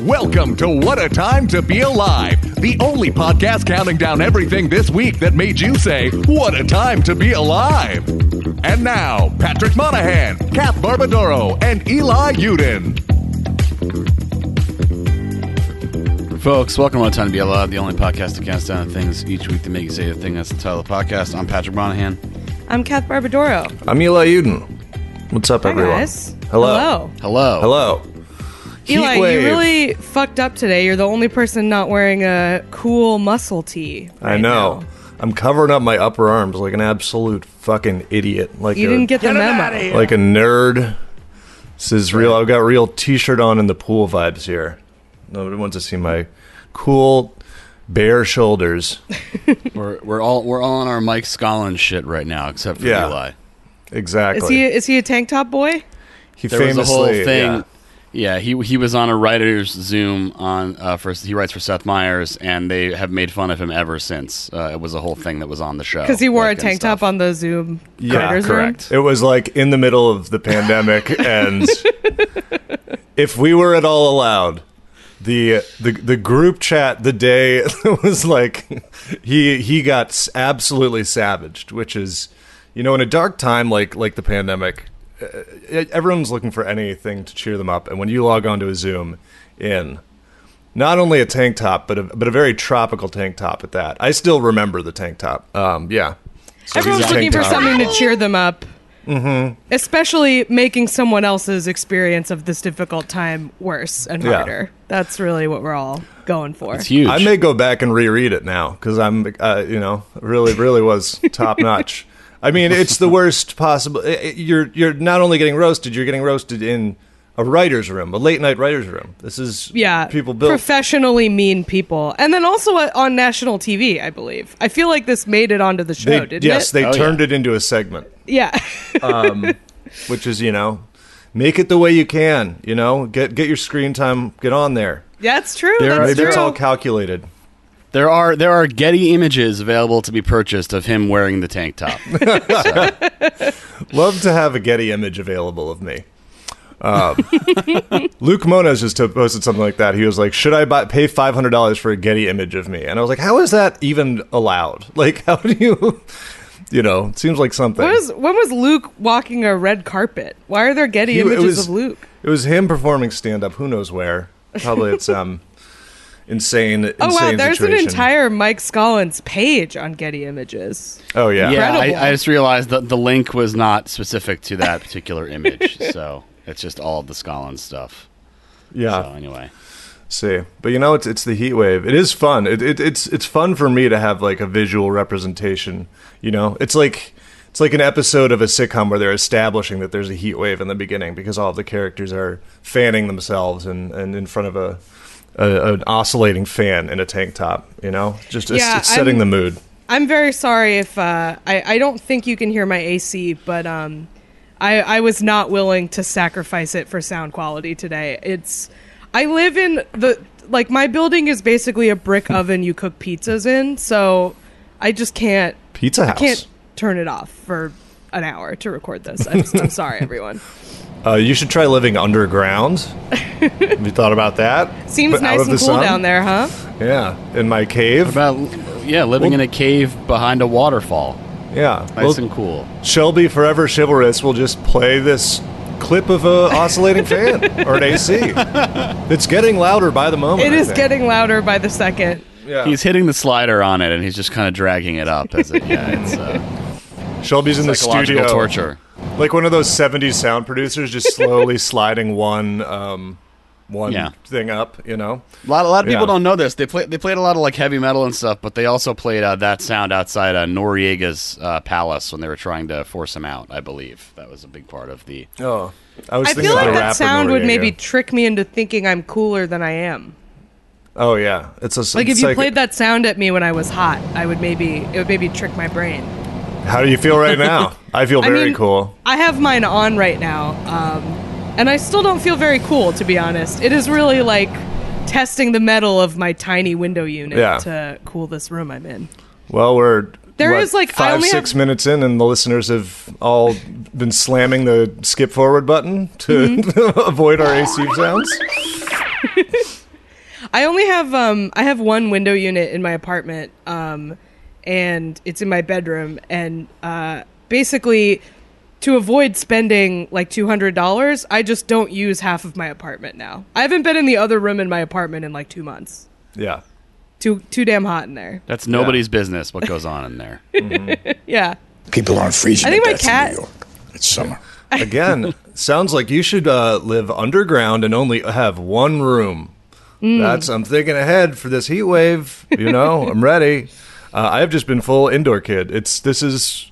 Welcome to What a Time to Be Alive, the only podcast counting down everything this week that made you say, What a Time to Be Alive. And now, Patrick Monahan, Kath Barbadoro, and Eli Yudin. Folks, welcome to What a Time to Be Alive, the only podcast that counts down things each week to make you say the thing that's the title of the podcast. I'm Patrick Monahan. I'm Kath Barbadoro. I'm Eli Yudin. What's up, Hi, everyone? guys. Hello. Hello. Hello. Eli, Heat you wave. really fucked up today. You're the only person not wearing a cool muscle tee. I know. now. I'm covering up my upper arms like an absolute fucking idiot. Like You a, didn't get the memo. like a nerd. This is real. I've got real t-shirt on in the pool vibes here. Nobody wants to see my cool bare shoulders. We're, we're all we're all on our Mike Scollin shit right now, except for Yeah. Eli. Exactly. Is he is he a tank top boy? He There was a whole famously- thing. yeah. Yeah. he he was on a writer's Zoom on uh, for he writes for Seth Meyers, and they have made fun of him ever since. Uh, it was a whole thing that was on the show Because he wore like, a tank top on the Zoom Yeah, writers correct. It was like in the middle of the pandemic, and if we were at all allowed, the the the group chat the day was like he he got absolutely savaged, which is you know in a dark time like like the pandemic, everyone's looking for anything to cheer them up, and when you log onto a Zoom in. Not only a tank top, but a, but a very tropical tank top at that. I still remember the tank top. Um, yeah, So Everyone's he's looking tank for top. something to cheer them up. Mm-hmm. Especially making someone else's experience of this difficult time worse and Yeah. harder. That's really what we're all going for. It's huge. I may go back and reread it now because I'm, uh, you know, really, really was top notch. I mean, it's the worst possible. i- i- You're you're not only getting roasted, you're getting roasted in a writer's room, a late night writer's room. This is yeah, people built. professionally mean people, and then also uh, on national TV, I believe. I feel like this made it onto the show, they, didn't yes, it? they Oh, turned yeah. it into a segment, yeah, um, which is you know, make it the way you can. You know, get get your screen time, get on there. that's true. There are- that's Maybe true. it's all calculated. There are there are Getty images available to be purchased of him wearing the tank top. Love to have a Getty image available of me. Um, Luke Moniz just posted something like that. He was like, "Should I buy, pay five hundred dollars for a Getty image of me?" And I was like, "How is that even allowed? Like, how do you, you know? It seems like something." when was when was Luke walking a red carpet? Why are there Getty He- images was- of Luke? It was him performing stand up. Who knows where? Probably it's um, insane. Oh wow, there's situation. an entire Mike Scollins page on Getty Images. Oh yeah. Yeah, I, I just realized that the link was not specific to that particular image, so it's just all of the Scollins stuff. yeah. So anyway, See, but you know, it's it's the heat wave. It is fun. It, it it's it's fun for me to have like a visual representation. You know, it's like it's like an episode of a sitcom where they're establishing that there's a heat wave in the beginning because all of the characters are fanning themselves and, and in front of a, a an oscillating fan in a tank top. You know, just it's, Yeah, it's setting I'm- the mood. I'm very sorry if uh, I I don't think you can hear my AC, but um, I I was not willing to sacrifice it for sound quality today. It's I live in the like my building is basically a brick oven you cook pizzas in, so I just can't Pizza house. I can't turn it off for an hour to record this. I'm, I'm sorry, everyone. Uh, you should try living underground. Have you thought about that? Seems But out nice of and the cool sun? down there, huh? Yeah, in my cave. about yeah, living in a cave behind a waterfall, yeah, nice Well, and cool. Shelby Forever Chivalrous will just play this clip of a oscillating fan or an AC. It's getting louder by the moment. It I is think. getting louder by the second. Yeah. He's hitting the slider on it, and he's just kind of dragging it up as it. Yeah, it's uh, Shelby's in the psychological studio, torture. Like one of those '70s sound producers, just slowly sliding one, um, one Yeah. thing up. You know, A lot, a lot of people Yeah. don't know this. They play, they played a lot of like heavy metal and stuff, but they also played uh, that sound outside uh, Noriega's uh, palace when they were trying to force him out. I believe that was a big part of the. oh, I was I thinking feel like that rapper sound would maybe trick me into thinking I'm cooler than I am. Oh yeah, it's a Like if it's you played that sound at me when I was hot, I would maybe it would maybe trick my brain. How do you feel right now? I feel I very mean, cool. I have mine on right now, um, and I still don't feel very cool to be honest. It is really like testing the metal of my tiny window unit Yeah. to cool this room I'm in. Well, we're There what, is, like, five six have- minutes in, and the listeners have all been slamming the skip forward button to Mm-hmm. avoid our AC sounds. I only have um I have one window unit in my apartment um and it's in my bedroom and uh basically to avoid spending like $200 I just don't use half of my apartment now. I haven't been in the other room in my apartment in like 2 months. Yeah. Too too damn hot in there. That's nobody's business what goes on in there. Yeah. People aren't freezing I think to my death cat- in New York. It's summer. Again, sounds like you should uh, live underground and only have one room. Mm. That's I'm thinking ahead for this heat wave. You know, I'm ready. Uh, I've just been full indoor kid. It's this is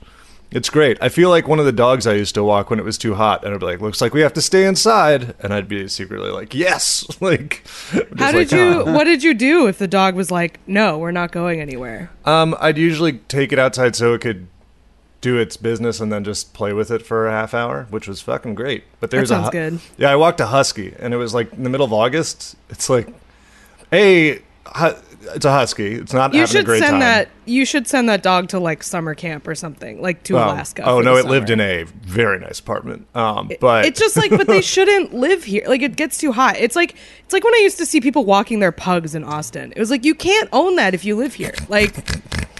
it's great. I feel like one of the dogs I used to walk when it was too hot, and I'd be like, "Looks like we have to stay inside," and I'd be secretly like, "Yes!" like, How like, did you "Ah." what did you do if the dog was like, "No, we're not going anywhere." Um, I'd usually take it outside so it could do its business and then just play with it for a half hour, which was fucking great. But there's sounds a good. Yeah, I walked a husky, and it was like in the middle of August. It's like, hey. hu- it's a husky. It's not You should great send time. that you should send that dog to like summer camp or something, like to Oh, Alaska. Oh no, it lived in a very nice apartment. Um, but it's just like, but they shouldn't live here. Like, it gets too hot. It's like, it's like when I used to see people walking their pugs in Austin. It was like you can't own that if you live here. Like,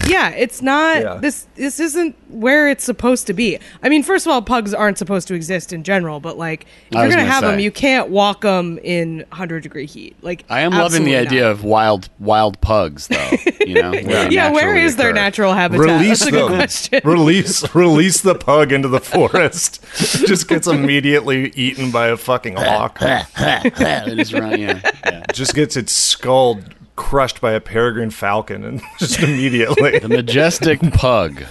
yeah, it's not. Yeah. This this isn't where it's supposed to be. I mean, first of all, pugs aren't supposed to exist in general. But like, if I you're gonna, gonna have them, you can't walk them in hundred degree heat. Like, I am loving the idea not. of wild wild pugs, though. You know, where Yeah, where is naturally is their natural habitat? release That's a good them. question. Release release the pug into the forest. just gets immediately eaten by a fucking hawk. They just run, yeah, yeah. just gets its skull crushed by a peregrine falcon and just immediately The majestic pug.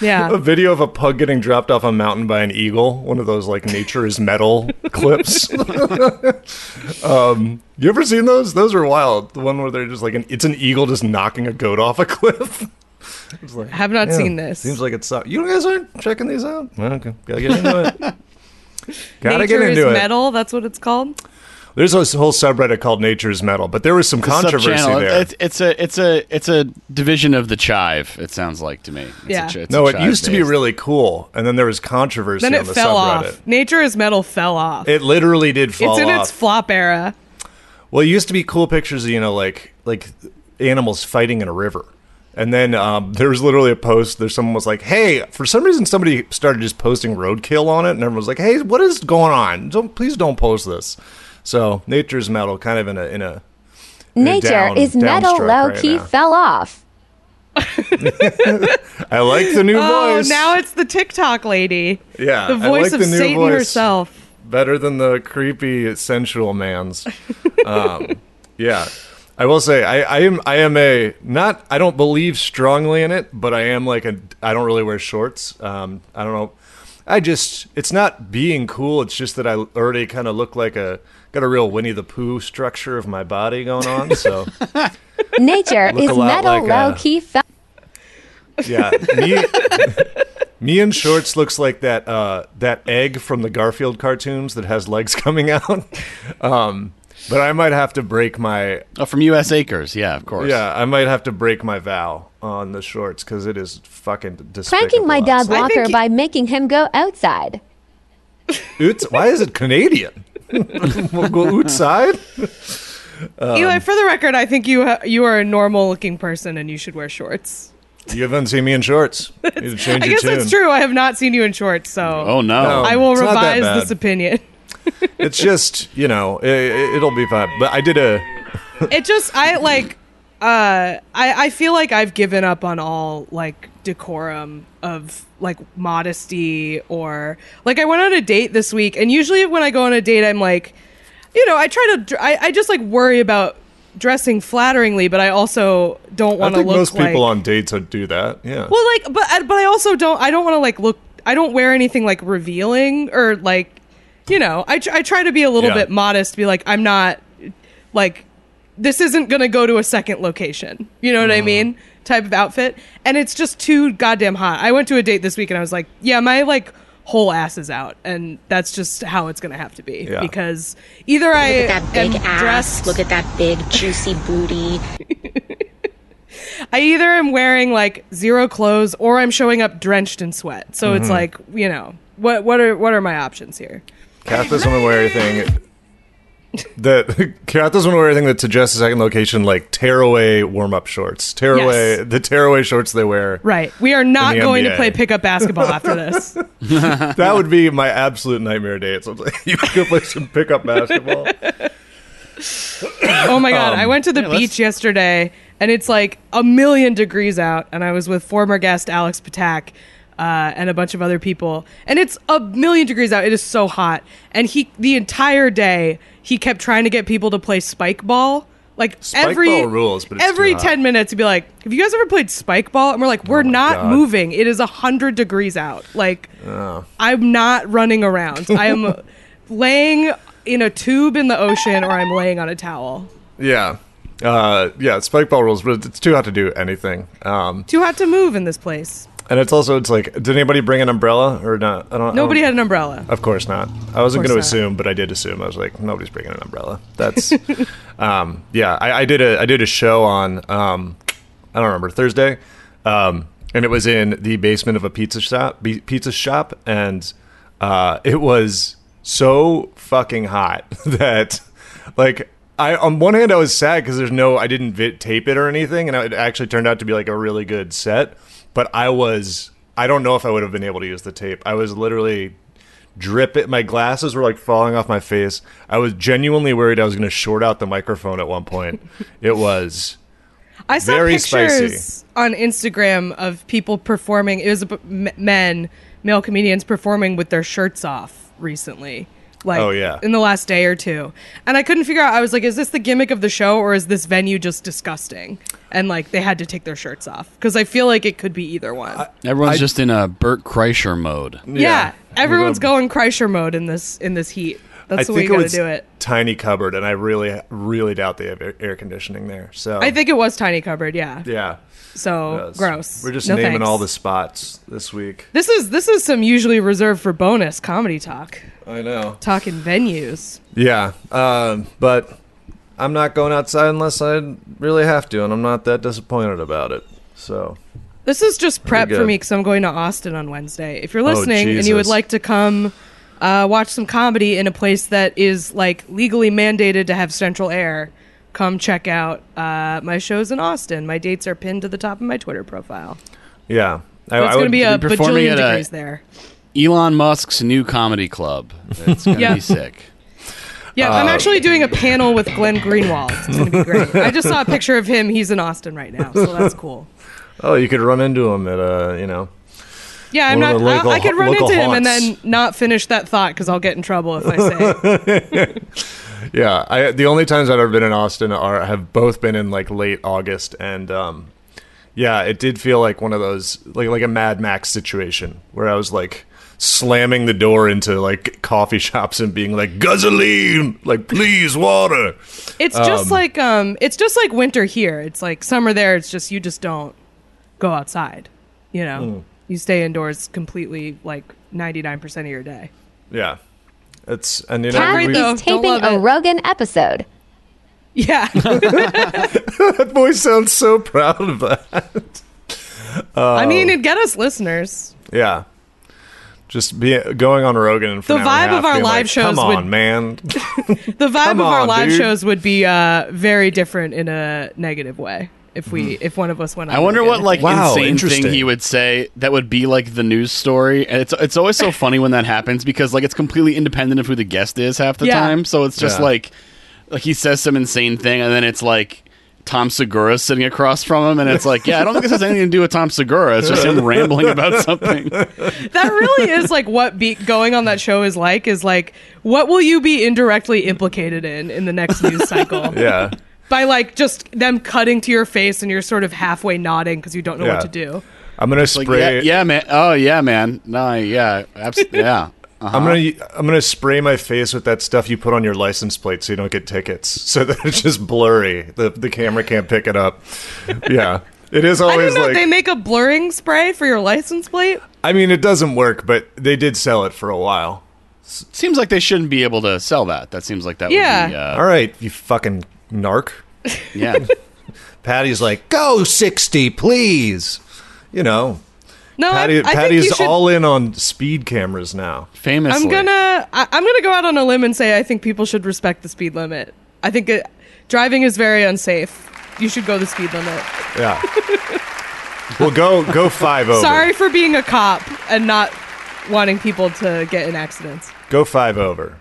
Yeah. A video of a pug getting dropped off a mountain by an eagle one of those like nature is metal clips um you ever seen those those are wild the one where they're just like an it's an eagle just knocking a goat off a cliff It's like, Have not yeah, seen this. seems like it's you guys aren't checking these out Well, okay gotta get into it gotta Nature get is into it metal. That's what it's called. There's a whole subreddit called nature's metal but there was some controversy there It's, it's a it's a it's a division of the chive. It sounds like to me. It's Yeah. A, it's no, a it used to be really cool, and then there was controversy Then on it the fell subreddit. off. Nature is metal fell off. It literally did fall off. it's in off. its flop era. well, it used to be cool pictures, of, you know, like like animals fighting in a river. And then um, there was literally a post. There's someone was like, "Hey, for some reason, somebody started just posting roadkill on it, and everyone was like, "Hey, what is going on? Don't please don't post this." So nature's metal, kind of in a in a in a Nature down- is metal low right key now. fell off. I like the new Oh, voice. now it's the TikTok lady. yeah, The I voice like of the new Satan voice. herself. better than the creepy sensual man's. Um, yeah, I will say I, I am I am a not I don't believe strongly in it, but I am like a I don't really wear shorts. Um, I don't know. I just it's not being cool. It's just that I already kind of look like a got a real Winnie the Pooh structure of my body going on. So Nature is metal like, low uh, key fell. yeah, me me in shorts looks like that uh, that egg from the Garfield cartoons that has legs coming out. Um, but I might have to break my Oh, from U.S. Acres. Yeah, of course. yeah, I might have to break my vow on the shorts because it is fucking despicable. Pranking my dog outside. Walker think- by making him go outside. Oots, why is it Canadian? we'll go outside. Um, Eli, for the record, I think you ha- you are a normal looking person and you should wear shorts. You haven't seen me in shorts. You need to change I your guess tune. that's true. I have not seen you in shorts, so Oh no. No. I will It's not that revise bad. this opinion. It's just you know it, it'll be fine. But I did a it just I like uh I I feel like I've given up on all like decorum of like modesty or like I went on a date this week and usually when I go on a date I'm like you know I try to I, I just like worry about dressing flatteringly but I also don't want to think look most people on dates would do that. Yeah. well like but I- but I also don't I don't want to like look I don't wear anything like revealing or like you know I tr- I try to be a little Yeah. bit modest be like I'm not like this isn't gonna go to a second location. You know what I Uh-huh. mean? Type of outfit. And it's just too goddamn hot. I went to a date this week and I was like, yeah, my like whole ass is out, and that's just how it's gonna have to be. Yeah. Because either I Look at that big am ass. dressed Look at that big juicy booty. I either am wearing like zero clothes or I'm showing up drenched in sweat. So Mm-hmm. it's like, you know, what what are what are my options here? Kath doesn't want to wear anything. That Kat doesn't wear anything that suggests a second location, like tearaway warm up shorts. Tearaway, Yes. the tearaway shorts they wear. Right. We are not In the going to play pickup basketball after this. That would be my absolute nightmare date. So it's like, you could go play some pickup basketball. Oh my god! Um, I went to the yeah, let's- beach yesterday, and it's like a million degrees out, and I was with former guest Alex Patak. Uh, and a bunch of other people, and it's a million degrees out. It is so hot, and he the entire day he kept trying to get people to play spike ball. Like Spike every ball rules, but it's every ten minutes, he'd be like, "Have you guys ever played spike ball?" And we're like, "We're Oh not God. moving. It is a hundred degrees out. Like, Oh. I'm not running around. I am laying in a tube in the ocean, or I'm laying on a towel." Yeah. Uh, yeah, spike ball rules, but it's too hot to do anything. Um, Too hot to move in this place. And it's also, it's like, did anybody bring an umbrella or not? I don't. Nobody I had don't- an umbrella. Of course not. I wasn't going to assume, but I did assume. I was like, nobody's bringing an umbrella. That's, um, yeah. I, I did a I did a show on um, I don't remember Thursday, um, and it was in the basement of a pizza shop. Pizza shop, and uh, it was so fucking hot that, like. I, on one hand, I was sad because there's no, I didn't vi- tape it or anything, and it actually turned out to be like a really good set. But I was, I don't know if I would have been able to use the tape. I was literally drip it. My glasses were like falling off my face. I was genuinely worried I was going to short out the microphone at one point. It was I saw Very pictures spicy. on Instagram of people performing. It was a b- m- men, male comedians performing with their shirts off recently. Like, Oh, yeah. in the last day or two, and I couldn't figure out. I was like, is this the gimmick of the show, or is this venue just disgusting? And like, they had to take their shirts off because I feel like it could be either one. Everyone's I- just in a Bert Kreischer mode. yeah, everyone's We're going Kreischer mode in this in this heat. That's I the way you got to do it. tiny cupboard, and I really, really doubt they have air, air conditioning there. So I think it was tiny cupboard. Yeah. yeah, So Yes. gross. We're just No naming thanks. all the spots this week. This is this is some usually reserved for bonus comedy talk. I know. Talking venues. Yeah, um, but I'm not going outside unless I really have to, and I'm not that disappointed about it. So This is just prep for me because I'm going to Austin on Wednesday. If you're Oh, listening and you would like to come uh, watch some comedy in a place that is like legally mandated to have central air, come check out uh, my shows in Austin. My dates are pinned to the top of my Twitter profile. yeah, I, It's going to be a be performing bajillion at a- degrees there. Elon Musk's new comedy club. It's gonna Yeah. be sick. Yeah, Uh, I'm actually doing a panel with Glenn Greenwald. It's going to be great. I just saw a picture of him. He's in Austin right now, so that's cool. oh, you could run into him at uh, you know. Yeah, I'm not. local- I, I could run local into him and then not finish that thought because I'll get in trouble if I say it. Yeah, I the only times I've ever been in Austin are have both been in like late August, and um, yeah, it did feel like one of those like like a Mad Max situation where I was like slamming the door into like coffee shops and being like gasoline, like please water. It's just like um, it's just like winter here. It's like summer there. It's just you just don't go outside. You know, Hmm. you stay indoors completely like 99 percent of your day. Yeah, it's and you know Kat we- is Don't taping a it. Rogan episode. Yeah, that boy sounds so proud of that. I mean, Oh. it get us listeners. Yeah. Just be going on Rogan for The an hour and vibe of half our live like, shows Come on, would- man. The vibe Come of our live dude. shows would be uh, very different in a negative way if we Mm-hmm. if one of us went. On I wonder Rogan, what like. Wow, insane thing he would say that would be like the news story. And it's it's always so funny when that happens because like it's completely independent of who the guest is half the Yeah. time. So it's just Yeah. like like he says some insane thing and then it's like Tom Segura sitting across from him and it's like, yeah, I don't think this has anything to do with Tom Segura. It's just him rambling about something. that really is like what be going on that show is like is like what will you be indirectly implicated in in the next news cycle yeah. by like just them cutting to your face and you're sort of halfway nodding because you don't know Yeah. what to do I'm gonna Like, spray. yeah, yeah, man. Oh, yeah, man. No, yeah, absolutely. Yeah. Uh-huh. I'm gonna I'm gonna spray my face with that stuff you put on your license plate so you don't get tickets, so that it's just blurry. The the camera can't pick it up. Yeah, it is i always didn't know like. they make a blurring spray for your license plate I mean, it doesn't work, but they did sell it for a while. Seems like they shouldn't be able to sell that. That seems like that Yeah. would be. Uh, All right, you fucking narc. Yeah. Patty's like, go sixty, please. You know, No, Patty, I, think Patty's you should. all in on speed cameras now. Famously, I'm gonna. I, I'm gonna go out on a limb and say I think people should respect the speed limit. I think it, driving is very unsafe. You should go the speed limit. Yeah. well, go go five over. Sorry for being a cop and not wanting people to get in accidents. Go five over.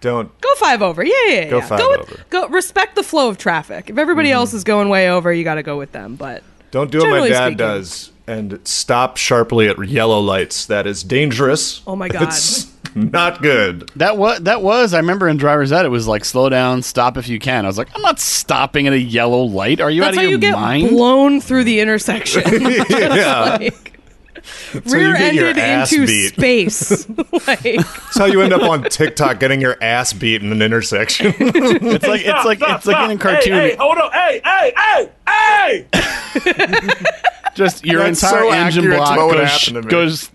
Don't. Go five over. Yeah, yeah, yeah. Go yeah. five go with- over. Mm-hmm. Go respect the flow of traffic. If everybody else is going way over, you got to go with them. But Don't do what my dad speaking. does and stop sharply at yellow lights. That is dangerous. Oh my God. It's not good. that was that was. I remember in driver's ed, it was like slow down, stop if you can. I was like, I'm not stopping at a yellow light. Are you that's out how of your you get mind? blown through the intersection. Yeah. like you get your rear-ended ass into beat. space. like That's how you end up on TikTok getting your ass beat in an intersection. it's like it's like it's like in a cartoon. Hey, hey, hold on. Hey, hey, hey, hey! Just your That's entire so engine block goes, happen to goes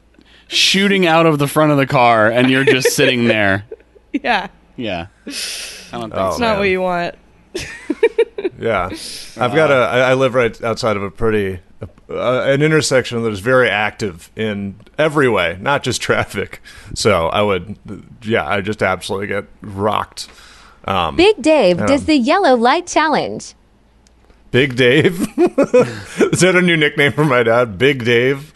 shooting out of the front of the car, and you're just sitting there. yeah, Yeah, I don't think Oh, so. not what you want. yeah, I've got a. I I live right outside of a pretty uh, an intersection that is very active in every way, not just traffic. So I would, yeah, I just absolutely get rocked. Um, Big Dave does the yellow light challenge. Big Dave. Is that a new nickname for my dad? Big Dave.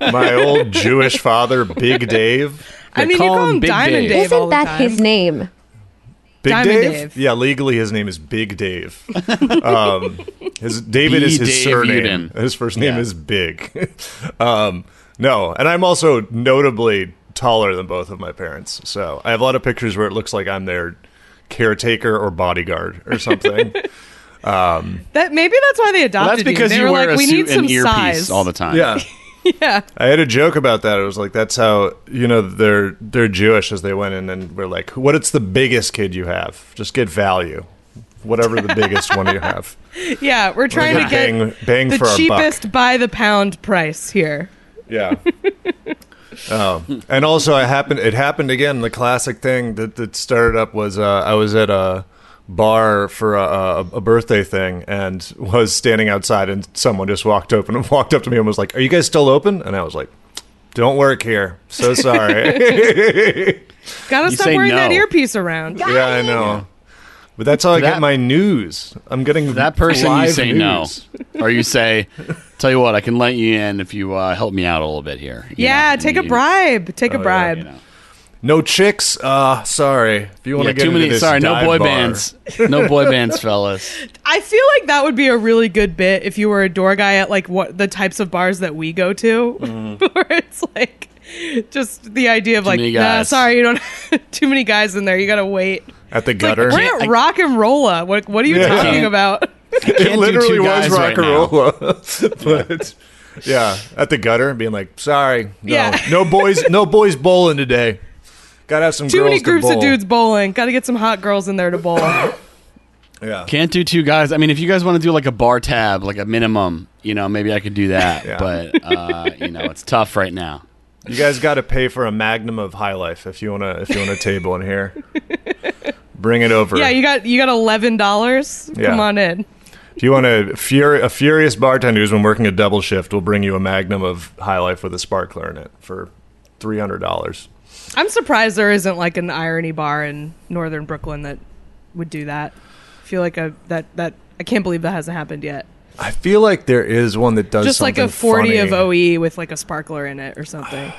My old Jewish father, Big Dave. I mean, you call call him him Big Diamond Dave. Dave, all Isn't the that time. his name? Big Diamond Dave? Dave. Yeah, legally his name is Big Dave. um, his David B. is his Dave surname. Yudin. His first name Yeah. is Big. um, no, and I'm also notably taller than both of my parents. So I have a lot of pictures where it looks like I'm their caretaker or bodyguard or something. That maybe that's why they Well, adopted that's because you. They you were wear like, a we suit need some and earpiece size all the time. yeah. Yeah, I had a joke about that. It was like that's how you know they're they're Jewish as they went in and we're like, what? It's the biggest kid you have. Just get value, whatever the biggest one you have. yeah. We're trying to gonna get bang- bang the for our cheapest by the pound price here. Yeah. oh, and also I happened. It happened again. The classic thing that that started up was uh, I was at a bar for a, a, a birthday thing and was standing outside and someone just walked open and walked up to me and was like, "Are you guys still open?" And I was like. Don't work here. So sorry. Gotta You stop say wearing that earpiece around. Yeah, I know. But that's how I That- get my news. I'm getting That person, you say news. no, or you say, "Tell you what, I can let you in if you uh, help me out a little bit here." You Yeah, know, take a you- bribe. Take a yeah, bribe. You know. No chicks. Uh, sorry. If you want Yeah, to get too into many. this Sorry, no boy bar- bands. No boy bands, fellas. I feel like that would be a really good bit if you were a door guy at like what the types of bars that we go to, where it's like just the idea of like, many nah, sorry, you don't too many guys in there. You gotta wait. at the It's like, gutter. we're at I- rock and rolla. What What are you Yeah. talking about? it literally was rock right and now. roll. but yeah, at the gutter, being like, "Sorry, no, Yeah. no boys, no boys bowling today. Gotta have some Too girls many to groups bowl." of dudes bowling. Got to get some hot girls in there to bowl. Yeah, Can't do two guys. I mean, if you guys want to do like a bar tab, like a minimum, you know, maybe I could do that. Yeah. But uh, you know, it's tough right now. you guys got to pay for a magnum of High Life if you wanna if you want a table in here. Bring it over. yeah, you got you got eleven dollars. Yeah. Come on in. If you want a, furi- a furious bartender who's been working a double shift, will bring you a magnum of High Life with a sparkler in it for three hundred dollars. I'm surprised there isn't like an irony bar in northern Brooklyn that would do that. I feel like a that that I can't believe that hasn't happened yet. I feel like there is one that does Just like a 40 funny. of OE with like a sparkler in it or something.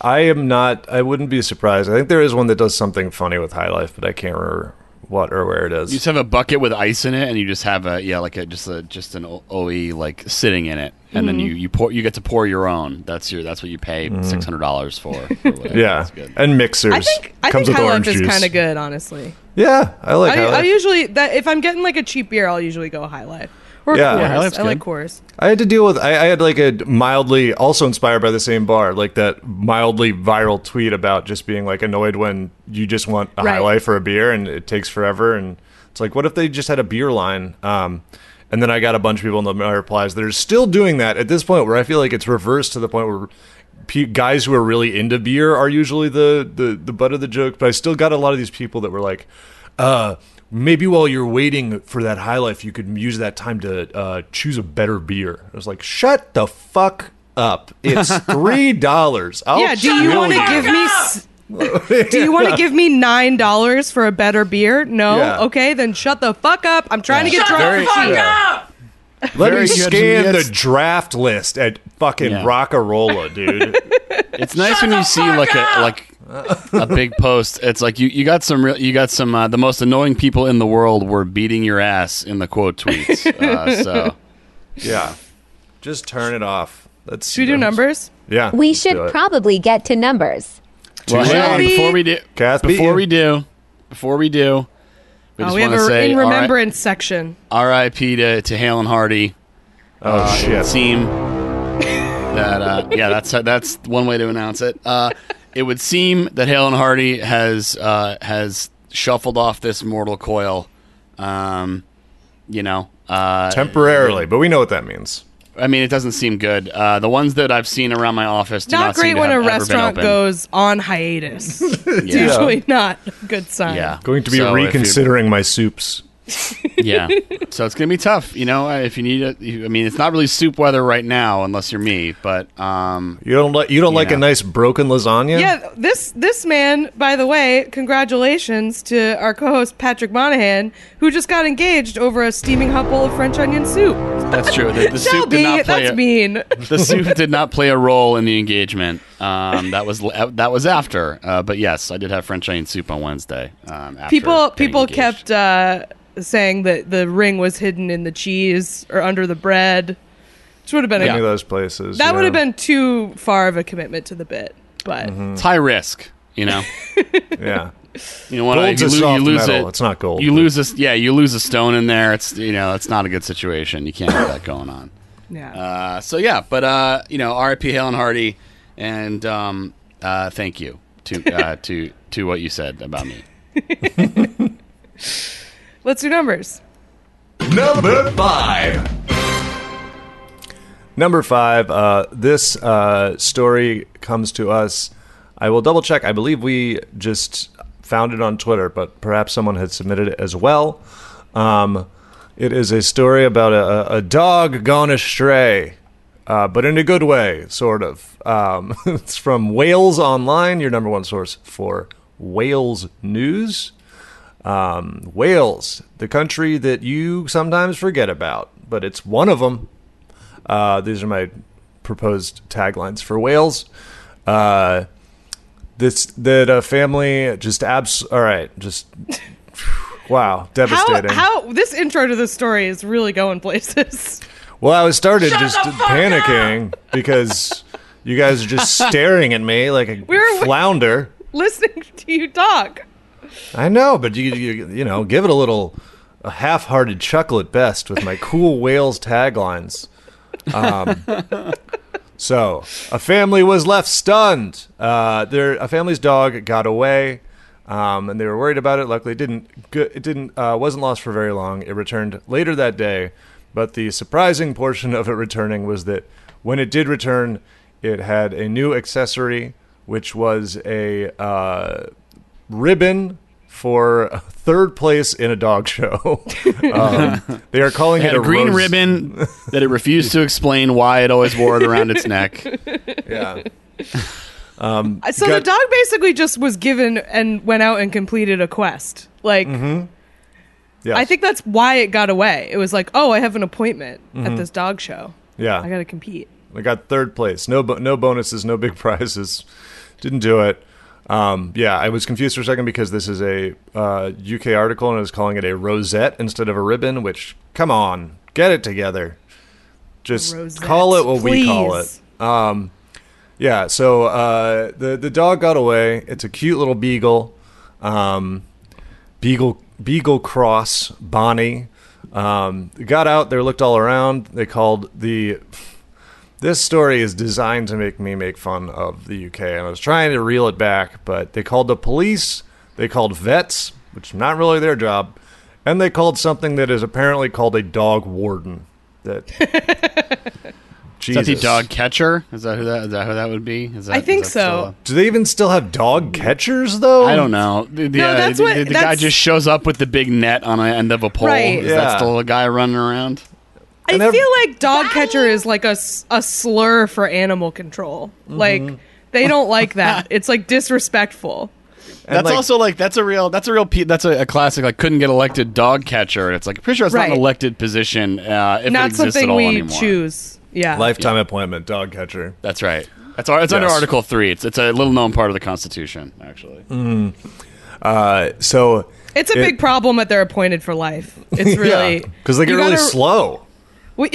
I am not. I wouldn't be surprised. I think there is one that does something funny with High Life, but I can't remember what or where it is. You just have a bucket with ice in it, and you just have a yeah, like a just a just an OE like sitting in it, and then you you pour you get to pour your own. That's your that's what you pay six hundred dollars for. or whatever. Mm-hmm. yeah, That's good. and mixers. I think I comes think with High Life is kind of good, honestly. Yeah, I like High I, I usually that if I'm getting like a cheap beer, I'll usually go High Life or Yeah. Coors. Yeah, High I like. Coors. I had to deal with. I, I had like a mildly, also inspired by the same bar, like that mildly viral tweet about just being like annoyed when you just want a High Life or a beer and it takes forever. And it's like, what if they just had a beer line? Um, and then I got a bunch of people in the my replies that are still doing that at this point, where I feel like it's reversed to the point where pe- guys who are really into beer are usually the the the butt of the joke. But I still got a lot of these people that were like, uh. Maybe while you're waiting for that high life, you could use that time to uh, choose a better beer. I was like, shut the fuck up. It's three dollars. yeah, do you want to give me? s- Do you want to give me nine dollars for a better beer? No. Yeah. Okay, then shut the fuck up. I'm trying to get Shut drunk the fuck cheap. up! Let Very me scan the draft list at fucking Yeah. Rockarola, dude. It's nice when you see like a like a big post. It's like you, you got some real you got some uh, the most annoying people in the world were beating your ass in the quote tweets. Uh, so yeah, just turn it off. Let's. Should we do numbers? Yeah, We should probably get to numbers. well, hang on before we do Kath before we do before we do. We Oh, just we have want to a say in all right- remembrance section. R.I.P. to to Hale and Hearty. Oh Uh, It shit! would seem that uh, yeah, that's that's one way to announce it. It would seem that Hale and Hearty has uh, has shuffled off this mortal coil. Um, you know, uh, Temporarily, but we know what that means. I mean, it doesn't seem good. Uh, the ones that I've seen around my office do Not, not, seem great to when have a restaurant goes on hiatus. it's Yeah. usually not a good sign. Yeah, Going to be So reconsidering my soups. Yeah, so it's gonna be tough. You know, if you need it, I mean, it's not really soup weather right now, unless you're me. But um, You don't like you don't like Yeah. a nice broken lasagna? Yeah, this this man, by the way, congratulations to our co-host Patrick Monahan, who just got engaged over a steaming hot bowl of French onion soup. that's true. The, the soup Shelby, did not play. that's a- mean. the soup did not play a role in the engagement. Um, that was that was after. Uh, but yes, I did have French onion soup on Wednesday. Um, after people people engaged. kept uh, saying that the ring was hidden in the cheese or under the bread, which would have been Any a, of those places. that yeah. would have been too far of a commitment to the bit. But It's high risk. You know. Yeah. You know what? Gold's you, a lo- you lose metal. it. It's not gold, You but- lose a yeah. You lose a stone in there. It's you know. It's not a good situation. You can't have that going on. yeah, Uh, so yeah, but uh, you know, R.I.P. Hale and Hearty, and um, uh, thank you to uh, to to what you said about me. let's do numbers. Number five. Number five, uh, this uh, story comes to us. I will double check. I believe we just found it on Twitter, but perhaps someone had submitted it as well. Um, it is a story about a, a- a dog gone astray, uh, but in a good way, sort of. Um, it's from Wales Online, your number one source for Wales news. Um, Wales, the country that you sometimes forget about, but it's one of them. Uh, these are my proposed taglines for Wales. Uh, this that a family just abs. All right, just wow, How devastating. how this intro to the story is really going places. well, I was started Shut just panicking because you guys are just staring at me like a We're- flounder. Listening to you talk. I know, but you, you you know, give it a little a half-hearted chuckle at best with my cool Wales taglines. Um, so, a family was left stunned. Uh, their a family's dog got away, um, and they were worried about it. Luckily, it didn't. It didn't. Uh, wasn't lost for very long. It returned later that day. But the surprising portion of it returning was that when it did return, it had a new accessory, which was a uh, ribbon for third place in a dog show. um, they are calling It it had a green rose- ribbon that it refused to explain why it always wore it around its neck. Yeah. Uh, So Got- the dog basically just was given and went out and completed a quest. Like Yes. I think that's why it got away. It was like, oh, I have an appointment at this dog show. Yeah. I got to compete. I got third place. No, bo- no bonuses, no big prizes. Didn't do it. Um, yeah, I was confused for a second because this is a uh, UK article and I was calling it a rosette instead of a ribbon. Which, come on, get it together. Just Rosette, call it what we call it. Um, yeah. So uh, the the dog got away. It's a cute little beagle. Um, beagle beagle cross Bonnie. Um, got out there, looked all around. They called the this story is designed to make me make fun of the UK, and I was trying to reel it back, but they called the police, they called vets, which is not really their job, and they called something that is apparently called a dog warden. That Is that the Jesus. dog catcher? Is that who that? Is that who that would be? Is that, I think is that still so. a- Do they even still have dog catchers though? I don't know. The, the, No, uh, that's the- what- the- the guy just shows up with the big net on the end of a pole. Right. Is Yeah. that still a guy running around? I And feel like dog catcher is like a, a slur for animal control. Mm-hmm. Like they don't like that. It's like disrespectful. And, That's like- also like that's a real that's a real pe- that's a, a classic like couldn't get elected dog catcher. It's like pretty sure it's not an elected position uh, if it Not exists something at all we anymore. choose. Yeah. lifetime appointment dog catcher. That's right. That's our, it's under Article Three. It's it's a little known part of the Constitution actually. Uh, so It's a It- big problem that they're appointed for life. It's really because they get really gotta- slow. We,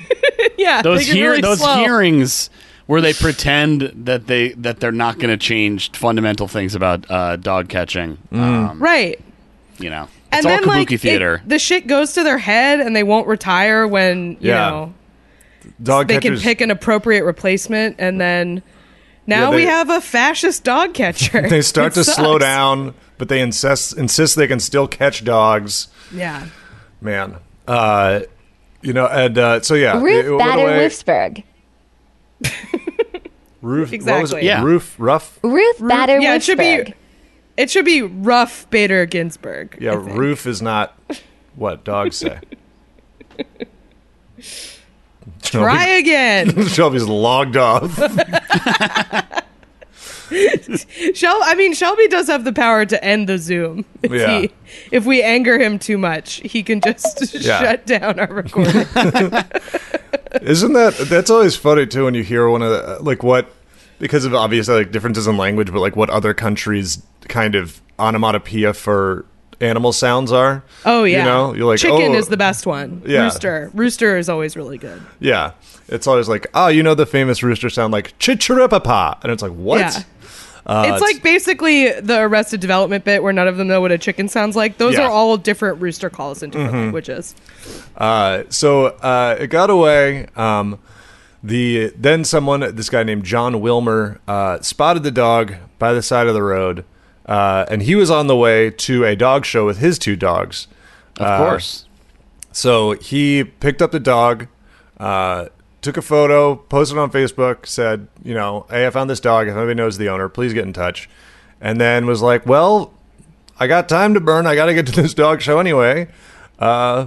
yeah, Those hear really those slow. hearings where they pretend that they that they're not going to change fundamental things about uh, dog catching. Um, right? You know, And it's all then kabuki like it- theater. the shit goes to their head, and they won't retire when you Yeah. know Dog they can pick an appropriate replacement, and then now Yeah, they- we have a fascist dog catcher. they start It to slow down, but they insist insist they can still catch dogs. Yeah, Man, uh, you know, and uh, so yeah, it Ruth went Bader away- Wolfsburg. Roof, what was it? Exactly. Yeah. Roof, rough. Ruth Bader yeah, it should be- it should be rough Bader Ginsburg. Yeah, I roof is not what dogs say. Try again. Shelby's logged off. Shel- I mean, Shelby does have the power to end the Zoom. If, Yeah. he, if we anger him too much, he can just Yeah. shut down our recording. Isn't that that's always funny too when you hear one of the, like what because of obviously like differences in language, but like what other countries kind of onomatopoeia for animal sounds are. Oh yeah, you know, you're like chicken oh, is the best one. Yeah. Rooster, rooster is always really good. Yeah, it's always like oh, you know the famous rooster sound like chichiripapa, and it's like what? Yeah. Uh, it's like basically the Arrested Development bit where none of them know what a chicken sounds like. Those Yeah. Mm-hmm. are all different rooster calls in different languages. Uh, so uh, it got away. Um, the then someone, this guy named John Wilmer, uh, spotted the dog by the side of the road, uh, and he was on the way to a dog show with his two dogs. of course. So he picked up the dog, uh, took a photo, posted it on Facebook, said, you know, hey, I found this dog. If anybody knows the owner, please get in touch. And then was like, well, I got time to burn. I got to get to this dog show anyway. Uh,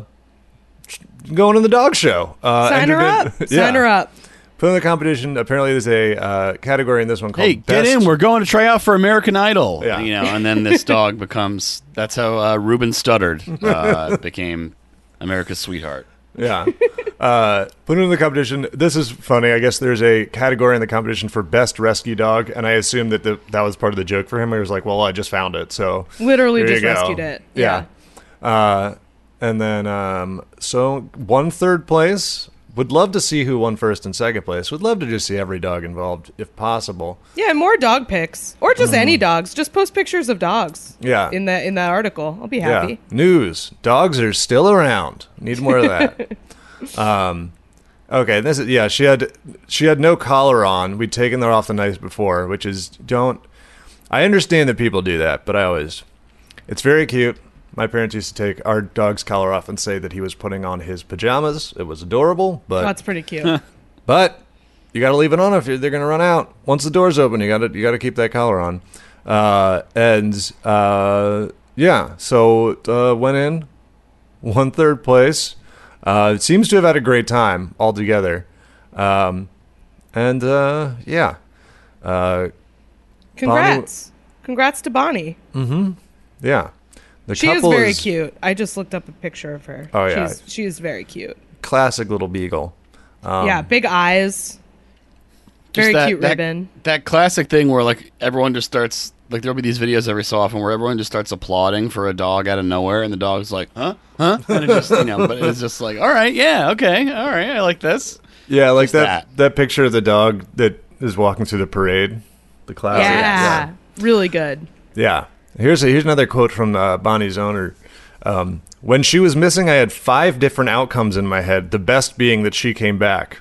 going to the dog show. Uh, Sign her up. in- Sign her up. Put in the competition. Apparently, there's a uh, category in this one called Hey, get in! We're going to try out for American Idol. Yeah. You know, and then this dog becomes. That's how uh, Ruben Studdard uh, became America's sweetheart. Yeah. Uh, put it in the competition. This is funny. I guess there's a category in the competition for best rescue dog, and I assume that the, that was part of the joke for him. He was like, "Well, I just found it, so Literally just rescued it. Yeah. Uh, and then um, so one third place. Would love to see who won first and second place. Would love to just see every dog involved, if possible. Yeah, more dog pics or just any dogs. Just post pictures of dogs. Mm-hmm. Yeah. In that in that article, I'll be Yeah. happy. News. Dogs are still around. Need more of that. um, okay. This is yeah. She had she had no collar on. We'd taken that off the night before, which is don't. I understand that people do that, but I always. It's very cute. My parents used to take our dog's collar off and say that he was putting on his pajamas. It was adorable, but That's pretty cute. but you got to leave it on if you're, they're going to run out. Once the door's open, you got to you got to keep that collar on. Uh, and uh, yeah, so uh, went in, one third place. Uh, seems to have had a great time altogether. Um, and uh, yeah, uh, Congrats. Congrats to Bonnie. yeah. The She is couple very cute. I just looked up a picture of her. Oh, yeah. She's she is very cute. Classic little beagle. Um, yeah, big eyes. Very that- cute that- ribbon. That classic thing where like everyone just starts like there'll be these videos every so often where everyone just starts applauding for a dog out of nowhere and the dog's like, huh, huh, and it just you know, but it's just like, all right, yeah, okay, all right, I like this. Yeah, like that, that. that picture of the dog that is walking through the parade. The classic. yeah. Really good. Yeah. Here's a, here's another quote from uh, Bonnie's owner. Um, when she was missing, I had five different outcomes in my head. The best being that she came back.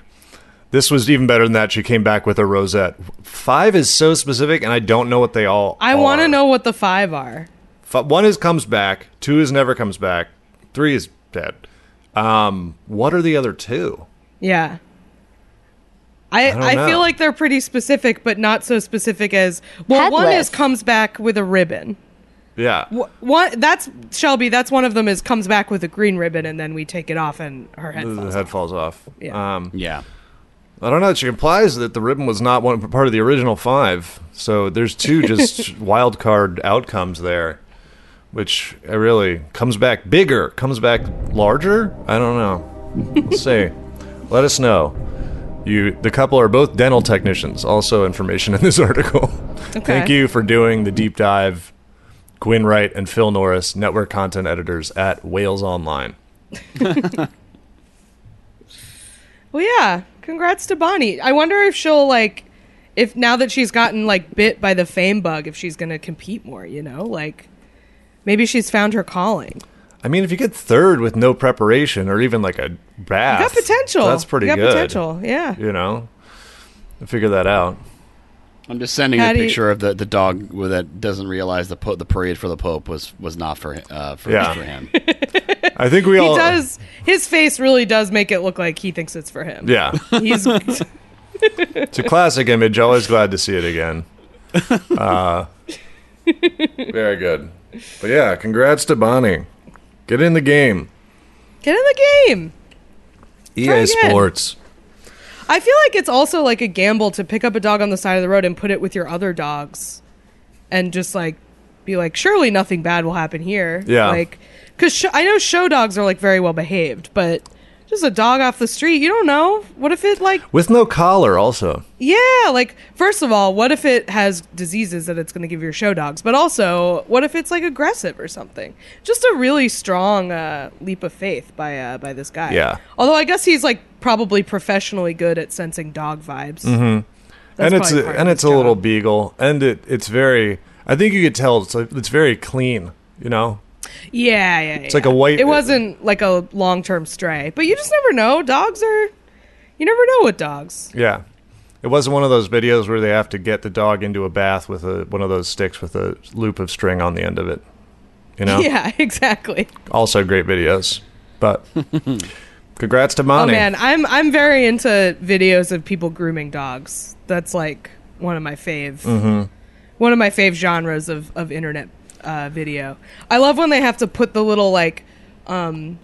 This was even better than that. She came back with a rosette. Five is so specific, and I don't know what they all. I want to know what the five are. F- one is comes back. Two is never comes back. Three is dead. Um, what are the other two? Yeah. I, don't I, feel like they're pretty specific, but not so specific as well. Headless. One is comes back with a ribbon. Yeah. Wh- One that's Shelby. That's one of them. Is comes back with a green ribbon, and then we take it off, and her head The falls. head off. falls off. Yeah. Um, Yeah. I don't know. She implies that the ribbon was not one part of the original five. So there's two just wild card outcomes there, which I really comes back bigger, comes back larger. I don't know. We'll see. Let us know. You, the couple are both dental technicians. Also, information in this article. Thank you for doing the deep dive, Gwyn Wright and Phil Norris, network content editors at Wales Online. Well, yeah. Congrats to Bonnie. I wonder if she'll like, if now that she's gotten like bit by the fame bug, if she's gonna compete more. You know, like maybe she's found her calling. I mean, if you get third with no preparation or even like a bath, You got potential. That's pretty you got good. potential. Yeah. You know, figure that out. I'm just sending How a do you- picture of the, the dog that doesn't realize the po- the parade for the Pope was was not for uh, for, Yeah. for him. I think we He all does. His face really does make it look like he thinks it's for him. Yeah, He's it's a classic image. Always glad to see it again. Uh, very good. But yeah, congrats to Bonnie. Get in the game. get in the game. EA Try again. Sports. I feel like it's also like a gamble to pick up a dog on the side of the road and put it with your other dogs, and just like be like, surely nothing bad will happen here. Yeah. Like, because sh- I know show dogs are like very well behaved, but just a dog off the street, you don't know. What if it like, With no collar, also. yeah, like first of all, what if it has diseases that it's going to give your show dogs? But also, what if it's like aggressive or something? Just a really strong uh, leap of faith by uh, by this guy. Yeah. Although I guess he's like probably professionally good at sensing dog vibes. Mm-hmm. and it's a, and it's a little beagle, and it it's very. I think you could tell it's it's very clean. You know, Yeah, yeah. It's like a white- It wasn't like a long term stray, but you just never know. Dogs are. You never know with dogs. Yeah. It wasn't one of those videos where they have to get the dog into a bath with a one of those sticks with a loop of string on the end of it. You know? Yeah, exactly. Also great videos. But congrats to Oh man, I'm I'm very into videos of people grooming dogs. That's like one of my fave. Mm-hmm. One of my fave genres of of internet uh, video. I love when they have to put the little like um,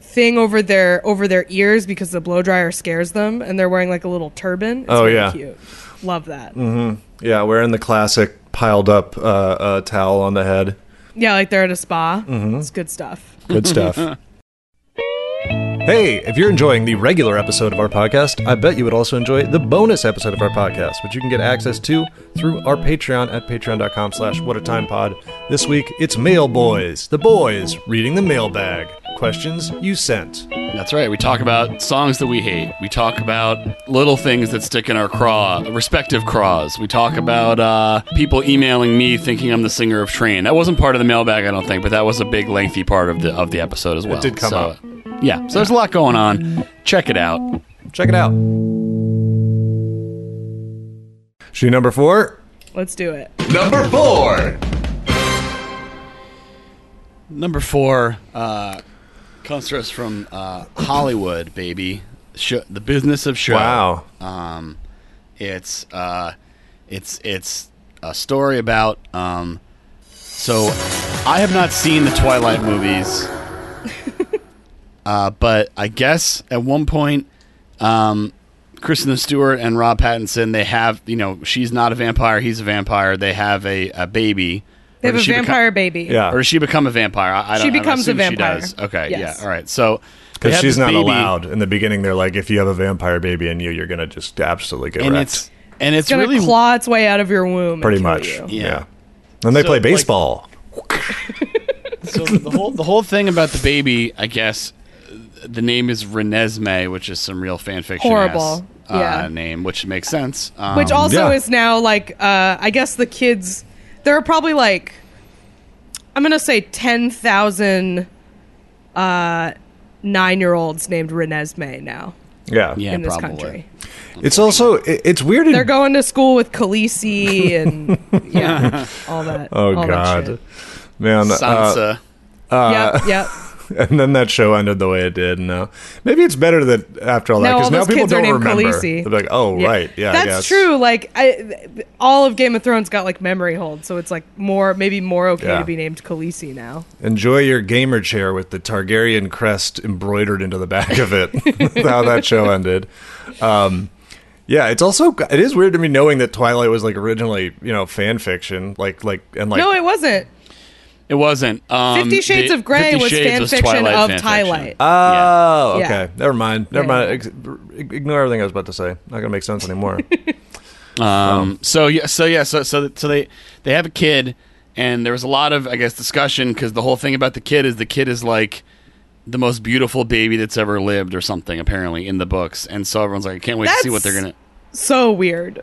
thing over their over their ears because the blow dryer scares them, and they're wearing like a little turban. It's Oh, really yeah. cute. Love that. Yeah, wearing the classic piled up uh, uh, towel on the head. Yeah, like they're at a spa. Mm-hmm. It's good stuff. Good stuff. hey, if you're enjoying the regular episode of our podcast, I bet you would also enjoy the bonus episode of our podcast, which you can get access to through our Patreon at patreon.com slash whatatimepod. This week, it's Mail Boys, the boys reading the mailbag. Questions you sent. That's right. We talk about songs that we hate. We talk about little things that stick in our craw, respective craws. We talk about uh, people emailing me thinking I'm the singer of Train. That wasn't part of the mailbag, I don't think, but that was a big, lengthy part of the of the episode as well. It did come so, up. Yeah. So there's a lot going on. Check it out. Check it out. Shoe number four. Let's do it. Number four. Number four uh, comes to us from uh, Hollywood, baby. Show, the business of show. Wow. Um, it's uh, it's it's a story about. Um, so, I have not seen the Twilight movies, uh, but I guess at one point, um, Kristen Stewart and Rob Pattinson they have you know she's not a vampire, he's a vampire. They have a, a baby. They have a does she vampire baby. Yeah. or does she become a vampire? I, I She don't, I don't becomes a assume she vampire. does. Okay, Yes. yeah, all right. So Because she's not baby, allowed. In the beginning, they're like, if you have a vampire baby in you, you're going to just absolutely get and wrecked. it's and it's It's gonna really claw its way out of your womb. Pretty much. you. Yeah. Yeah. And they So, play like- baseball. so the whole the whole thing about the baby. I guess the name is Renesmee, which is some real fan fiction Horrible. uh, Yeah. name, which makes sense. Um, Which also yeah. is now like uh I guess the kids there are probably like I'm gonna say ten thousand uh nine year olds named Renesmee now yeah. yeah, in this probably. country. It's also, it's weird. They're going to school with Khaleesi and yeah, all that. oh, all that God. shit. Man. uh, Sansa. yep, yep. and then that show ended the way it did. No, maybe it's better that after all that because now people don't remember. Khaleesi. They're like, oh right, yeah, I that's true. Like, I, all of Game of Thrones got like memory hold, so it's like more, maybe more okay Yeah. to be named Khaleesi now. Enjoy your gamer chair with the Targaryen crest embroidered into the back of it. How that show ended. Um, yeah, it's also it is weird to me knowing that Twilight was like originally you know fan fiction, like like and like no, it wasn't. It wasn't. Um, Fifty Shades the- of Grey was Shades fan was fiction Twilight of fan Twilight. fiction. Oh, Yeah. okay. Never mind. Never Yeah. mind. Ex- ignore everything I was about to say. Not gonna make sense anymore. Um, so yeah, so yeah, so so so they they have a kid, and there was a lot of I guess discussion because the whole thing about the kid is the kid is like the most beautiful baby that's ever lived or something apparently in the books, and so everyone's like, I can't wait to see what they're gonna. So weird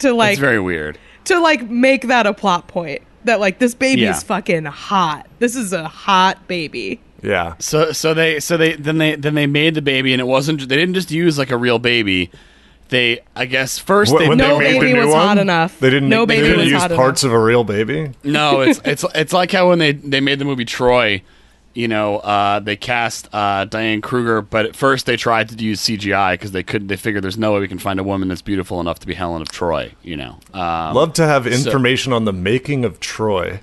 to like it's very weird. to like make that a plot point that like this baby Yeah. is fucking hot. This is a hot baby. yeah. So so they so they then they then they made the baby, and it wasn't they didn't just use like a real baby. They I guess first Wh- they when No they made the baby new was one, hot enough. They didn't. No they baby didn't was use hot parts of a real baby. No, it's it's it's like how when they they made the movie Troy, you know, uh, they cast uh, Diane Kruger, but at first they tried to use CGI because they couldn't. They figured there's no way we can find a woman that's beautiful enough to be Helen of Troy. You know, um, Love to have information on the making of Troy.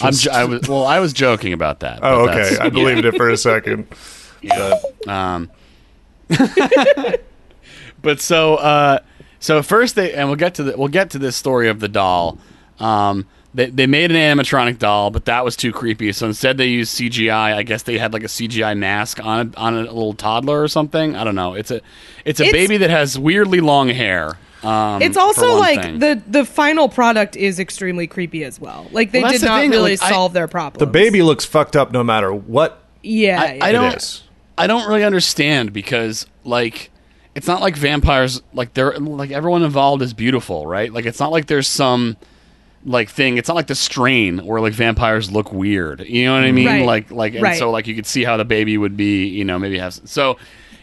I'm j- I was well, I was joking about that. Oh, okay. I believed it for a second. But- Um, but so uh, so first they and we'll get to the we'll get to this story of the doll. Um, they they made an animatronic doll, but that was too creepy. So instead they used CGI. I guess they had like a CGI mask on a, on a little toddler or something. I don't know. It's a it's a It's- baby that has weirdly long hair. Um, It's also like thing. the the final product is extremely creepy as well. Like they Well, did the not thing, really like, I- solve their problem. the baby looks fucked up no matter what yeah, I, yeah. I don't. it is. I don't really understand because like it's not like vampires like they're like everyone involved is beautiful, right? Like it's not like there's some like thing. It's not like the strain where like vampires look weird. You know what I mean? Right. Like like and Right. so like you could see how the baby would be. You know maybe have so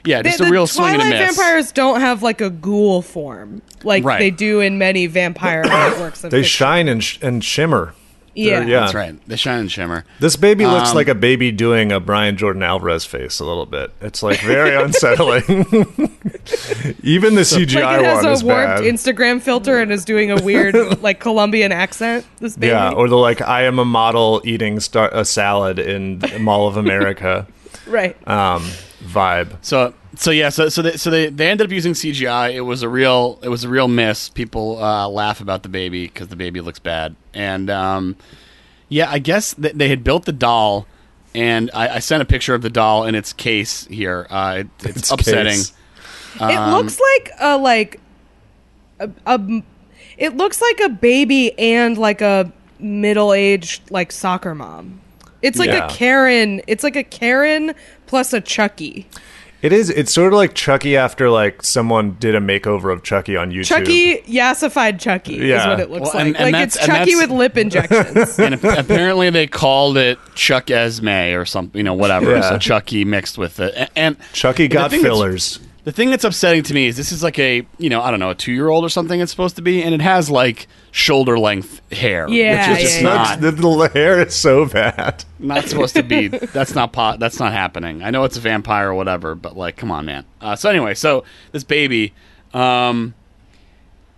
yeah, just the a real swing and a miss. vampires don't have like a ghoul form like Right. they do in many vampire artworks. They fiction. shine and, sh- and shimmer. Yeah. Yeah. That's right. They shine and shimmer. This baby looks Um, like a baby doing a Brian Jordan Alvarez face a little bit. It's like very unsettling. Even the CGI Like it has one is a warped bad. Instagram filter and is doing a weird like Colombian accent. This baby. yeah, or the like I am a model eating star- a salad in Mall of America right. um, vibe. So so yeah, so so they, so they they ended up using CGI. It was a real it was a real miss. People uh, laugh about the baby because the baby looks bad. And um, yeah, I guess th- they had built the doll, and I, I sent a picture of the doll in its case here. Uh, it, it's, Its upsetting. case. Um, it looks like a like a, a it looks like a baby and like a middle-aged like soccer mom. It's like Yeah. a Karen. It's like a Karen plus a Chucky. It is. It's sort of like Chucky after like someone did a makeover of Chucky on YouTube. Chucky yassified Chucky is Yeah. what it looks Well, and- like. and like it's Chucky with lip injections. and apparently they called it Chuck Esme or something, you know, whatever. Yeah. So Chucky mixed with it, A- and Chucky got thing that's- fillers. The thing that's upsetting to me is this is like a you know I don't know a two year old or something it's supposed to be, and it has like shoulder length hair, Yeah, which is just yeah, yeah. not the, the hair is so bad. not supposed to be. That's not po- that's not happening. I know it's a vampire or whatever, but like, come on, man. Uh, so anyway, so this baby, um,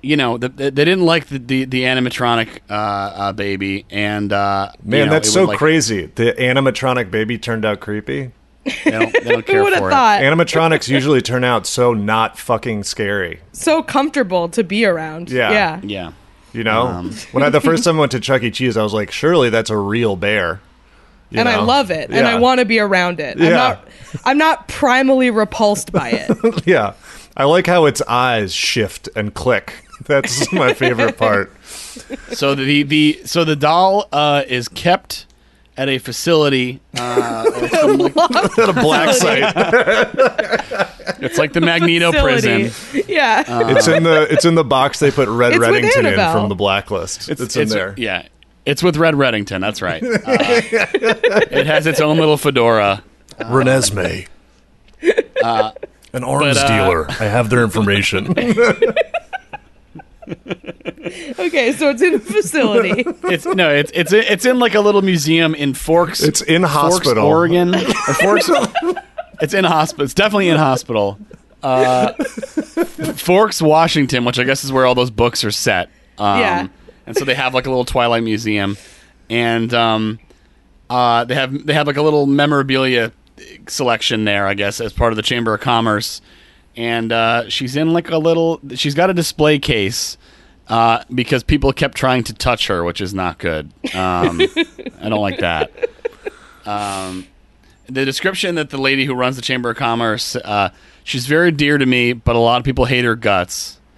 you know, the, the, they didn't like the the, the animatronic uh, uh, baby, and uh, you Man, know, that's so like, crazy. The animatronic baby turned out creepy. They don't, they don't care Who would have for thought? Animatronics usually turn out so not fucking scary. so comfortable to be around. Yeah. Yeah. Yeah. You know, Um. when I the first time I went to Chuck E. Cheese, I was like, surely that's a real bear. You and I know? love it, and I Yeah. want to be around it. I'm Yeah. not. I'm not primally repulsed by it. Yeah, I like how its eyes shift and click. That's my favorite part. So the the so the doll uh, is kept at a facility. Uh, it's, from, like, At a black site, it's like the Magneto Facility. prison. Yeah. it's in the it's in the box they put Red It's with Reddington in Annabelle. from the blacklist. It's, in there. Yeah, it's with Red Reddington. That's right. Uh, it has its own little fedora. Renesmee, an arms but, uh, dealer. I have their information. Okay, so it's in a facility. It's no, it's it's it's in like a little museum in Forks. It's in Forks, hospital. Oregon. Or Forks. it's in hospital. It's definitely in hospital. Uh, Forks, Washington, which I guess is where all those books are set. Um, Yeah. And so they have like a little Twilight museum, and um, uh, they have they have like a little memorabilia selection there, I guess, as part of the Chamber of Commerce. And uh, she's in like a little. She's got a display case uh, because people kept trying to touch her, which is not good. Um, I don't like that. Um, the description that the lady who runs the Chamber of Commerce, uh, she's very dear to me, but a lot of people hate her guts.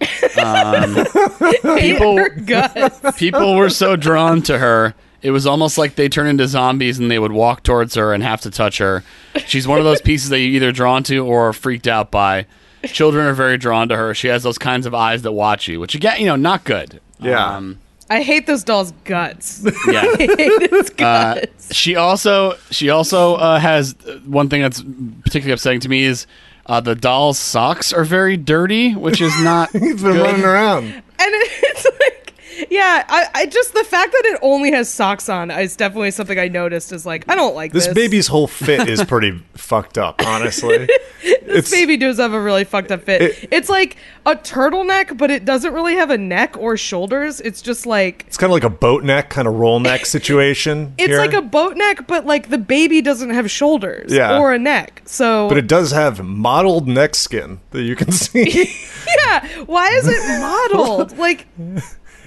people, Her gut. people were so drawn to her. It was almost like they turn into zombies and they would walk towards her and have to touch her. She's one of those pieces that you're either drawn to or freaked out by. Children are very drawn to her. She has those kinds of eyes that watch you, which again, you know, not good. Yeah. Um, I hate those dolls' guts. yeah. I hate its guts. She also she also uh, has uh, one thing that's particularly upsetting to me is uh, the doll's socks are very dirty, which is not. He's been good. running around. and it's like yeah I, I just the fact that it only has socks on is definitely something i noticed is like i don't like This this baby's whole fit is pretty fucked up, honestly. this baby does have a really fucked up fit It- it's like a turtleneck but it doesn't really have a neck or shoulders it's just like It's kind of like a boat neck, kind of roll neck situation. it's here. like a boat neck but like the baby doesn't have shoulders Yeah. or a neck so But it does have mottled neck skin that you can see. yeah why is it modeled like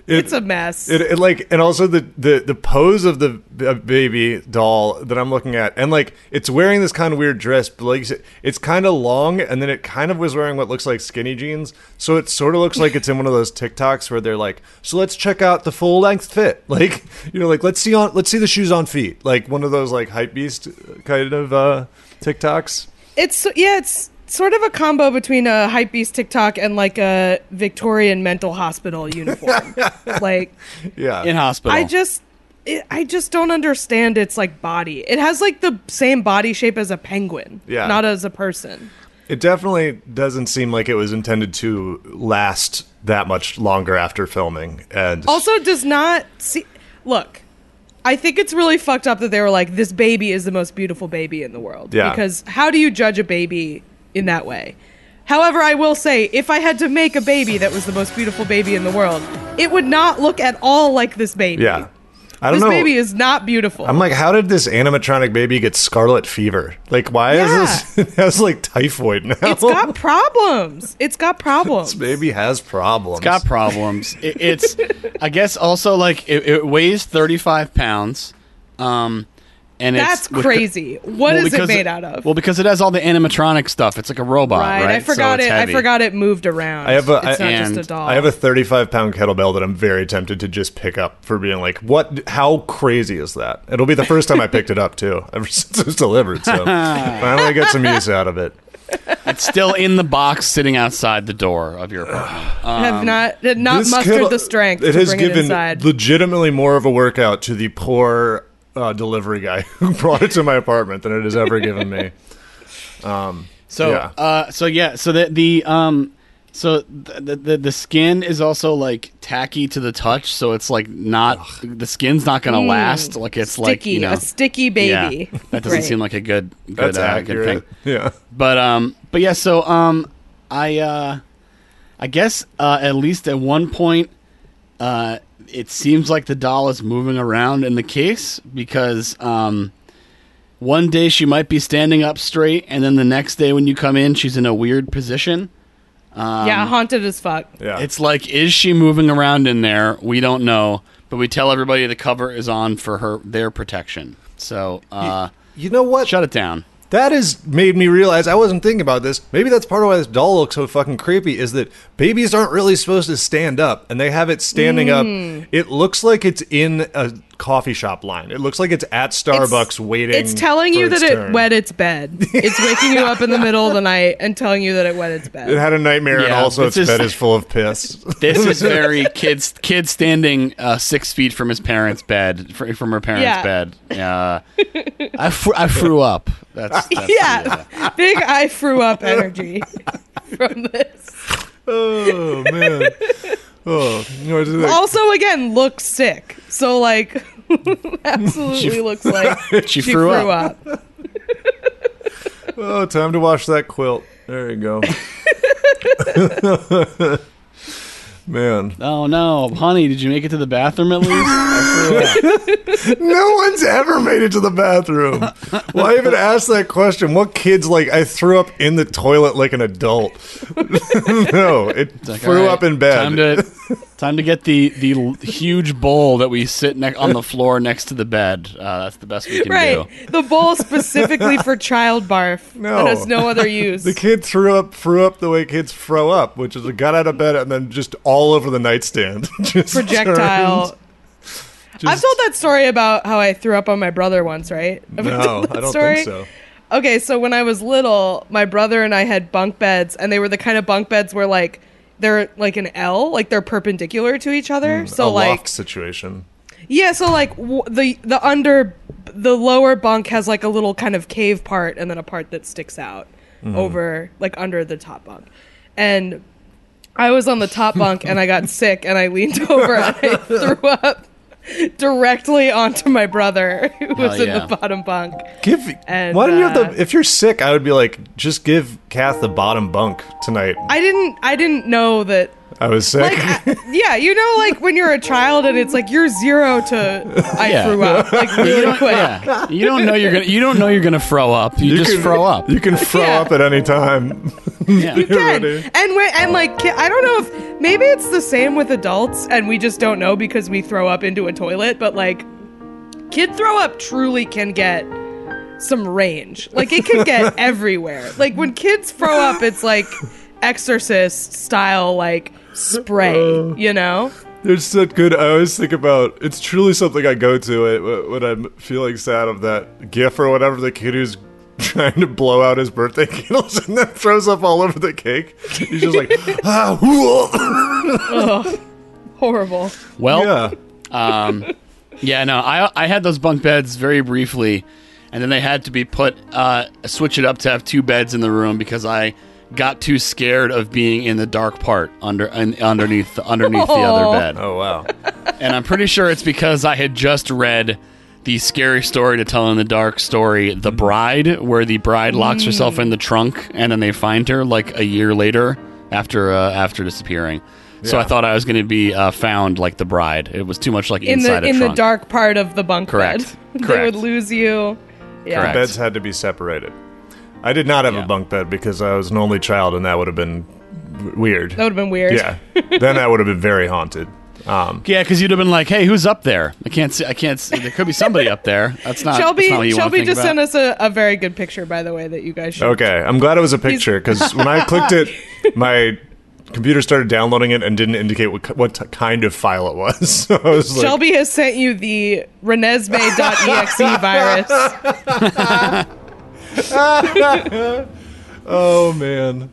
it's a mess. It, it like and also the, the the pose of the baby doll that I'm looking at and like it's wearing this kind of weird dress but like said, it's kind of long and then it kind of was wearing what looks like skinny jeans so it sort of looks like it's in one of those TikToks where they're like so let's check out the full length fit. Like you know like let's see on let's see the shoes on feet. Like one of those like hype beast kind of uh TikToks. It's yeah, it's sort of a combo between a hypebeast TikTok and like a Victorian mental hospital uniform. like yeah in hospital. I just it, I just don't understand its like body. It has like the same body shape as a penguin, Yeah. not as a person. It definitely doesn't seem like it was intended to last that much longer after filming and Also does not see look. I think it's really fucked up that they were like this baby is the most beautiful baby in the world Yeah. because how do you judge a baby in that way? However, I will say if I had to make a baby that was the most beautiful baby in the world, it would not look at all like this baby. yeah I don't This know baby is not beautiful. I'm like, how did this animatronic baby get scarlet fever? Like, why Yeah. is this? It has like typhoid now. it's got problems. It's got problems. this baby has problems. got problems. It, it's, I guess, also like it, it weighs thirty five pounds, um, and That's it's with- crazy. What well, is it because made out of? Well, because it has all the animatronic stuff. It's like a robot, right? I forgot it's it. I forgot it moved around. I have a- it's I- not just a doll. I have a 35 pound kettlebell that I'm very tempted to just pick up for being like, what? How crazy is that? It'll be the first time I picked it up too, ever since it was delivered. So finally get some use out of it. It's still in the box, sitting outside the door of your apartment. I have not did not Um, This mustered kettle- the strength It to has bring given it inside. legitimately more of a workout to the poor uh, delivery guy who brought it to my apartment than it has ever given me. So, Yeah. uh, so yeah, so the the um, so the, the the the skin is also like tacky to the touch, so it's like not the skin's not gonna last. Like it's sticky, like you know, a sticky baby. Yeah, that doesn't Right. seem like a good good, That's uh, good thing. Yeah. But um, but yeah, so um, I uh, I guess uh, at least at one point, uh, it seems like the doll is moving around in the case because um, one day she might be standing up straight, and then the next day when you come in, she's in a weird position. yeah, haunted as fuck. Yeah. It's like, is she moving around in there? We don't know, but we tell everybody the cover is on for her their protection. So uh, you know what? shut it down. That has made me realize I wasn't thinking about this. Maybe that's part of why this doll looks so fucking creepy is that babies aren't really supposed to stand up and they have it standing Mm. up. It looks like it's in a coffee shop line. It looks like it's at Starbucks waiting. It's telling for you its that it wet its bed. It's waking you up in the middle of the night and telling you that it wet its bed. It had a nightmare and also its is- bed is full of piss. This is very kids kid standing uh, six feet from his parents' bed from her parents' Yeah. bed. Uh, I fr- I threw up. That's, that's yeah, big I threw up energy from this. oh man. Oh, you like- Also, again, looks sick. So like, absolutely she, looks like She threw up. oh, time to wash that quilt. There you go. Man, Oh no, honey, did you make it to the bathroom at least? no one's ever made it to the bathroom. Why even ask that question? What kids like? I threw up in the toilet like an adult. no, it Like, threw all right, up in bed. Time to time to get the the huge bowl that we sit ne- on the floor next to the bed. Uh, that's the best we can do. right. do. The bowl specifically for child barf No. that has no other use. The kid threw up, threw up the way kids throw up, which is got out of bed and then just all over the nightstand. just projectile. turned- I've told that story about how I threw up on my brother once, right? Have No, that I don't story? think so. Okay, so when I was little, my brother and I had bunk beds, and they were the kind of bunk beds where like they're like an L, like they're perpendicular to each other. Hmm, so a like situation. yeah, so like w- the the under the lower bunk has like a little kind of cave part, and then a part that sticks out hmm. over like under the top bunk, and I was on the top bunk and I got sick and I leaned over and I threw up directly onto my brother who was Hell in the bottom bunk. Give. And, why don't you have uh, the? If you're sick, I would be like, just give Kath the bottom bunk tonight. I didn't I didn't know that I was sick. like I- yeah, you know like when you're a child and it's like you're 0 to I Yeah. threw up like really quick. Yeah, you don't know you're gonna you don't know you're gonna throw up. You, just can, throw up. You can throw Yeah. up at any time. Yeah. You can. ready. And when, and like ki- I don't know if maybe it's the same with adults and we just don't know because we throw up into a toilet, but like kid throw up truly can get some range. Like it can get everywhere. Like when kids throw up it's like exorcist style like spray, you know? There's that good. I always think about. It's truly something I go to it when I'm feeling sad of that GIF or whatever. The kid who's trying to blow out his birthday candles and then throws up all over the cake. He's just like, ah, whoa. Horrible. Well, yeah. um, yeah, no, I I had those bunk beds very briefly, and then they had to be put uh, switch it up to have two beds in the room because I got too scared of being in the dark part under un, underneath underneath the other bed, Oh wow. and I'm pretty sure it's because I had just read. The scary story to tell in the dark story, The Bride, where the bride locks herself in the trunk and then they find her like a year later after uh, after disappearing. So I thought I was going to be uh, found like the bride. It was too much like In inside the a in the dark part of the bunk Correct. bed. they would lose you. Yeah. Correct. Beds had to be separated. I did not have Yeah. a bunk bed because I was an only child, and that would have been w- weird. That would have been weird. Yeah. then that would have been very haunted. Um, Yeah, because you'd have been like, "Hey, who's up there? I can't see. I can't see. There could be somebody up there. That's not. Shelby, that's not what you Shelby think just about. sent us a, a very good picture, by the way, that you guys should. Okay, I'm glad it was a picture because when I clicked it, my computer started downloading it and didn't indicate what, what t- kind of file it was. So I was like, Shelby has sent you the Renesmee.exe virus. "Oh man."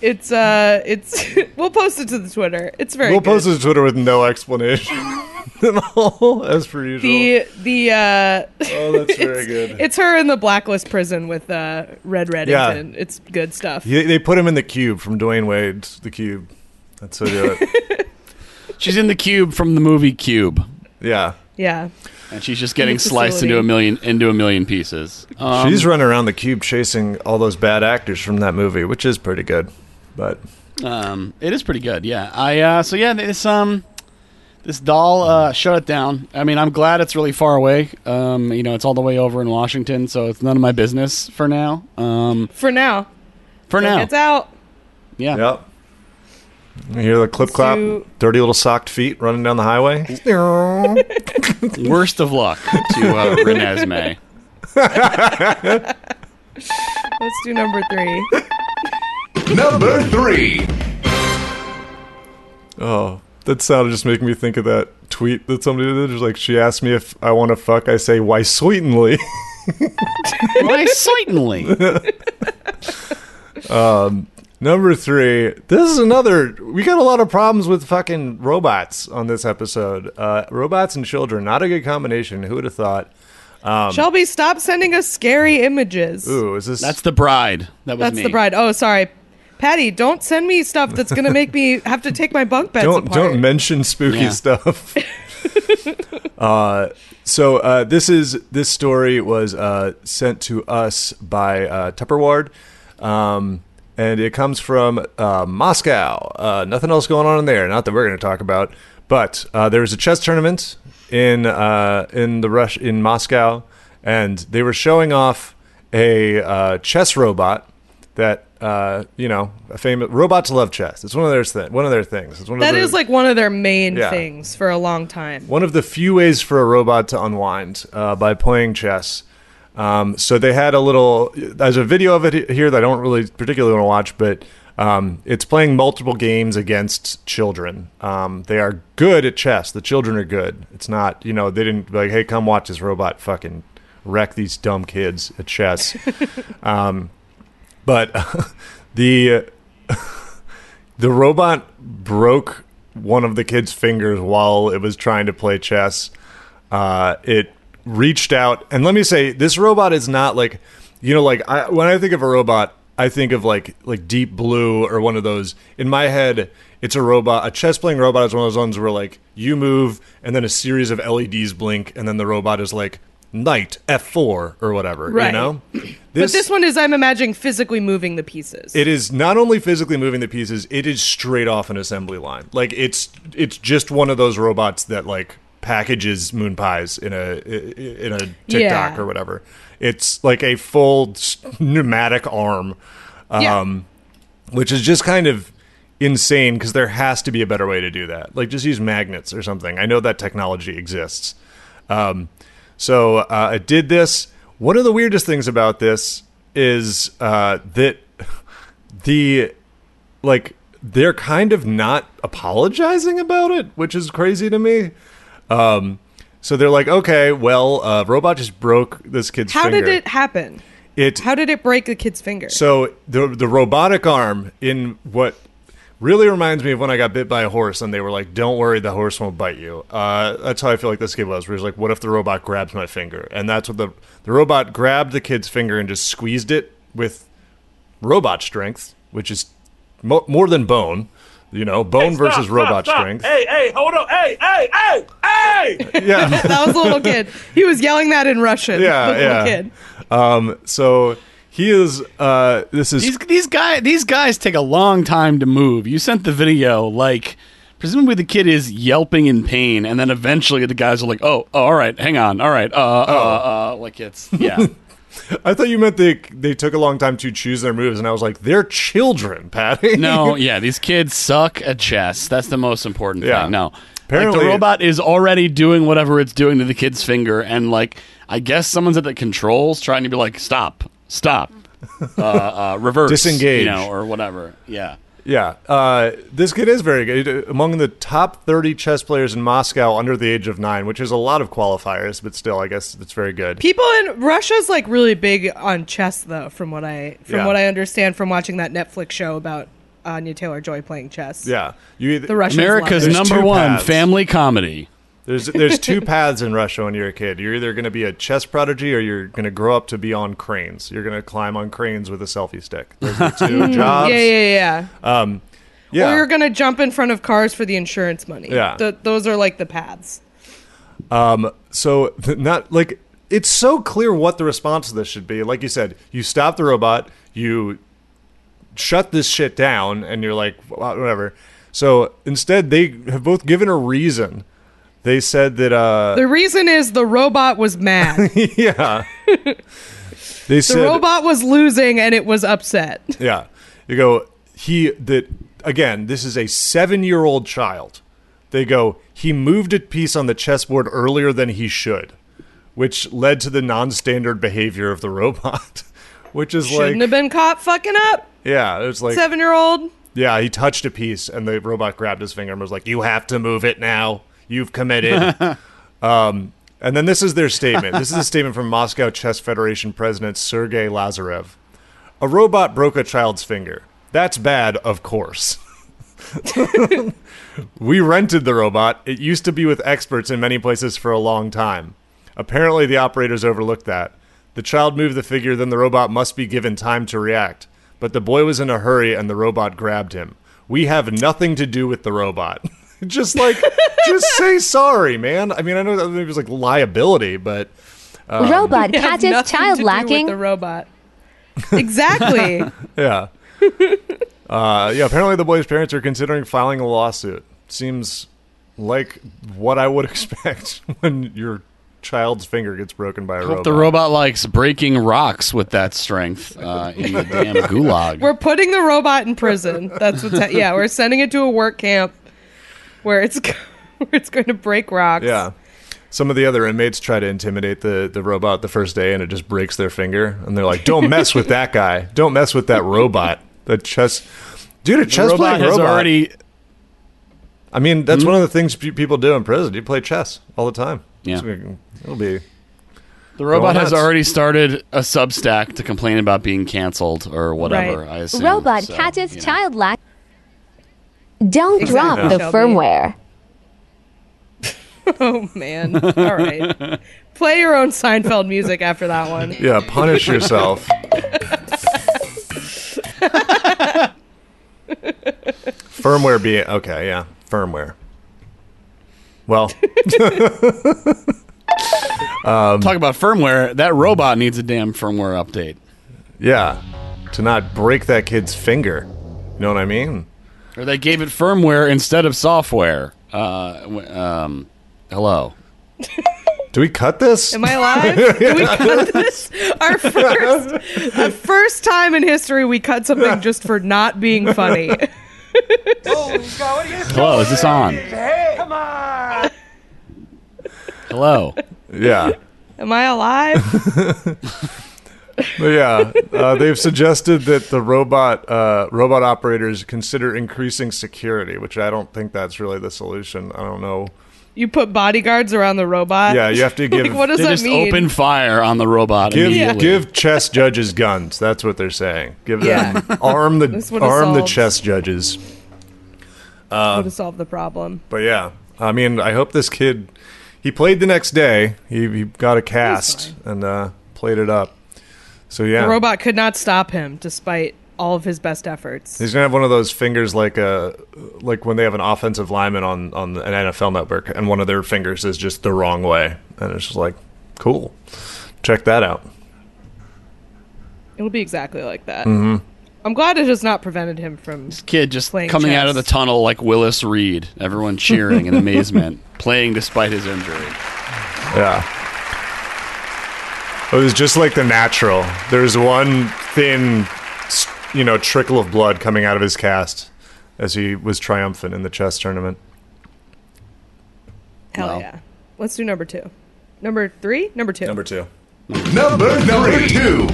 It's uh, it's we'll post it to the Twitter. It's very. We'll good. post it to Twitter with no explanation at all, as per usual. the the uh, oh, that's very good. it's her in the blacklist prison with uh Red Reddington. It's good stuff. They, they put him in the cube from Dwyane Wade's The Cube. That's so do it. She's in the cube from the movie Cube, Yeah. Yeah, and she's just getting sliced into a million into a million pieces. Um, She's running around the cube chasing all those bad actors from that movie, which is pretty good. But Um, it is pretty good. Yeah. I uh, so yeah, this um, this doll uh, shut it down. I mean, I'm glad it's really far away. Um, you know, it's all the way over in Washington, so it's none of my business for now. Um, for now. for now, It's out. yeah. yep. You hear the clip Let's clap, do- dirty little socked feet running down the highway. Worst of luck to uh, Renesmee. Let's do number three. Number three. Oh, that sound just making me think of that tweet that somebody did. Just like she asked me if I want to fuck, I say why sweetenly. Why, certainly. Number three. This is another. We got a lot of problems with fucking robots on this episode. Uh, robots and children, not a good combination. Who would have thought? Shelby, stop sending us scary images. Ooh, is this? That's the bride. That was That's me. the bride. Oh, sorry. Patty, don't send me stuff that's gonna make me have to take my bunk beds don't apart. don't mention spooky Yeah. stuff. uh, so uh, this is this story was uh, sent to us by uh, Tupperward, um, and it comes from uh, Moscow. Uh, nothing else going on in there. Not that we're going to talk about, but uh, there was a chess tournament in uh, in the rush in Moscow, and they were showing off a uh, chess robot that uh, you know, a famous robots love chess. It's one of their th- one of their things. It's one That of is like one of their main Yeah. things for a long time. one of the few ways for a robot to unwind uh, by playing chess. Um, so they had a little. There's a video of it here that I don't really particularly want to watch, but um, it's playing multiple games against children. Um, they are good at chess. The children are good. It's not, you know, they didn't be like, hey, come watch this robot fucking wreck these dumb kids at chess. um, but the the robot broke one of the kid's fingers while it was trying to play chess. Uh, it reached out, and let me say, this robot is not like, you know, like I, when I think of a robot, I think of like like Deep Blue or one of those. In my head, it's a robot. A chess playing robot is one of those ones where like you move, and then a series of LEDs blink, and then the robot is like knight F4 or whatever. You Right. know, but this one is, I'm imagining, physically moving the pieces. it is not only physically moving the pieces, it is straight off an assembly line. Like it's it's just one of those robots that like packages moon pies in a in a TikTok Yeah. or whatever. It's like a full pneumatic arm, Yeah. um, which is just kind of insane because there has to be a better way to do that. Like just use magnets or something. I know that technology exists. Um, so uh, I did this. One of the weirdest things about this is uh, that the like they're kind of not apologizing about it, which is crazy to me. Um, so they're like, okay, well, uh, robot just broke this kid's How finger. did it happen? It How did it break the kid's finger? so the the robotic arm in what really reminds me of when I got bit by a horse and they were like, "Don't worry, the horse won't bite you." Uh, that's how I feel like this kid was. Where he's like, "What if the robot grabs my finger?" And that's what the the robot grabbed the kid's finger and just squeezed it with robot strength, which is mo- more than bone. You know, bone Hey, stop, versus stop, robot stop. strength. Hey, hey, hold on. Hey, hey, hey, hey! Yeah. that was a little kid. He was yelling that in Russian. Yeah, the yeah. kid. Um, so he is. Uh, this is These these guys these guys take a long time to move. You sent the video like presumably the kid is yelping in pain, and then eventually the guys are like, "Oh, oh all right, hang on, all right, uh, uh, uh," like it's yeah." I thought you meant they they took a long time to choose their moves, and I was like, they're children, Patty. no, yeah, these kids suck at chess. That's the most important Yeah. thing. No, like Apparently- the robot is already doing whatever it's doing to the kid's finger, and like I guess someone's at the controls trying to be like, "Stop, stop." Uh, uh, reverse, Disengage. you know, or whatever. Yeah, Yeah, uh, this kid is very good. Among the top 30 chess players in Moscow under the age of nine, which is a lot of qualifiers, but still, I guess it's very good. People in Russia's like really big on chess, though. From what I from Yeah. what I understand from watching that Netflix show about Anya Taylor Joy playing chess. Yeah, you either, the Russians. America's love it. There's number one paths. family comedy. There's there's two paths in Russia when you're a kid. You're either going to be a chess prodigy or you're going to grow up to be on cranes. You're going to climb on cranes with a selfie stick. Those are two jobs. Yeah, yeah, yeah. Yeah. Or you're gonna jump in front of cars for the insurance money. Yeah. Th- those are like the paths. Um, so th- not like it's so clear what the response to this should be. Like you said, you stop the robot, you shut this shit down, and you're like whatever. So instead, they have both given a reason. They said that uh The reason is the robot was mad. yeah. They the said robot was losing and it was upset. yeah. You go he that again. This is a seven year old child. They go he moved a piece on the chessboard earlier than he should, which led to the non standard behavior of the robot. Which is Shouldn't like have been caught fucking up. yeah, it's like Seven year old. yeah. He touched a piece, and the robot grabbed his finger and was like, "You have to move it now. You've committed." um, and then this is their statement. This is a statement from Moscow Chess Federation President Sergei Lazarev. A robot broke a child's finger. That's bad, of course. we rented the robot. It used to be with experts in many places for a long time. Apparently, the operators overlooked that. The child moved the figure, then the robot must be given time to react. but the boy was in a hurry and the robot grabbed him. We have nothing to do with the robot. just like, just say sorry, man. I mean, I know that it was like liability, but Robot It has catches child to do with lacking. the robot. Exactly. yeah. uh, yeah, apparently the boy's parents are considering filing a lawsuit. Seems like what I would expect when your child's finger gets broken by a Hope robot. the robot likes breaking rocks with that strength uh, in the damn gulag. we're putting the robot in prison. That's what's ha- yeah. We're sending it to a work camp where it's where it's going to break rocks. Yeah. Some of the other inmates try to intimidate the, the robot the first day and it just breaks their finger. And they're like, don't mess with that guy. Don't mess with that robot. The chess. Dude, a The chess robot playing has robot. already. I mean, that's hmm? one of the things people do in prison. You play chess all the time. Yeah. So it'll be. The robot has already started a Substack to complain about being canceled or whatever. Right. I assume. Robot So, catches you know. child lack. Don't Exactly. drop the Shelby. firmware. Oh man. All right. Play your own Seinfeld music after that one. Yeah, punish yourself. firmware being. Okay, yeah. Firmware. Well, um, Talk about firmware. That robot needs a damn firmware update. yeah. To not break that kid's finger. You know what I mean? Or they gave it firmware instead of software. Uh, um, hello. Do we cut this? Am I alive? Did we cut this? Our first, the first time in history we cut something just for not being funny. Hello, is this on? Hey, Come on! Hello. yeah. Am I alive? But yeah, uh, they've suggested that the robot uh, robot operators consider increasing security, which I don't think that's really the solution. I don't know. You put bodyguards around the robot. Yeah, you have to give Like, what does They that just mean? open fire on the robot give immediately. give chess judges guns. That's what they're saying. Give them Yeah. arm the arm the chess judges. How to solve the problem. But yeah, I mean, I hope this kid. He played the next day. He, he got a cast and uh, played it up. So yeah, The robot could not stop him despite all of his best efforts. He's gonna have one of those fingers like a like when they have an offensive lineman on on an NFL network, and one of their fingers is just the wrong way, and it's just like, cool, check that out. It'll be exactly like that. Mm-hmm. I'm glad it has not prevented him from. Kid just Playing coming out of the tunnel like Willis Reed. Everyone cheering in amazement, playing despite his injury. Yeah. It was just like the natural. There's one thin, you know, trickle of blood coming out of his cast as he was triumphant in the chess tournament. Hell Well. yeah. Let's do number two. Number three? Number two. Number two. Number number two.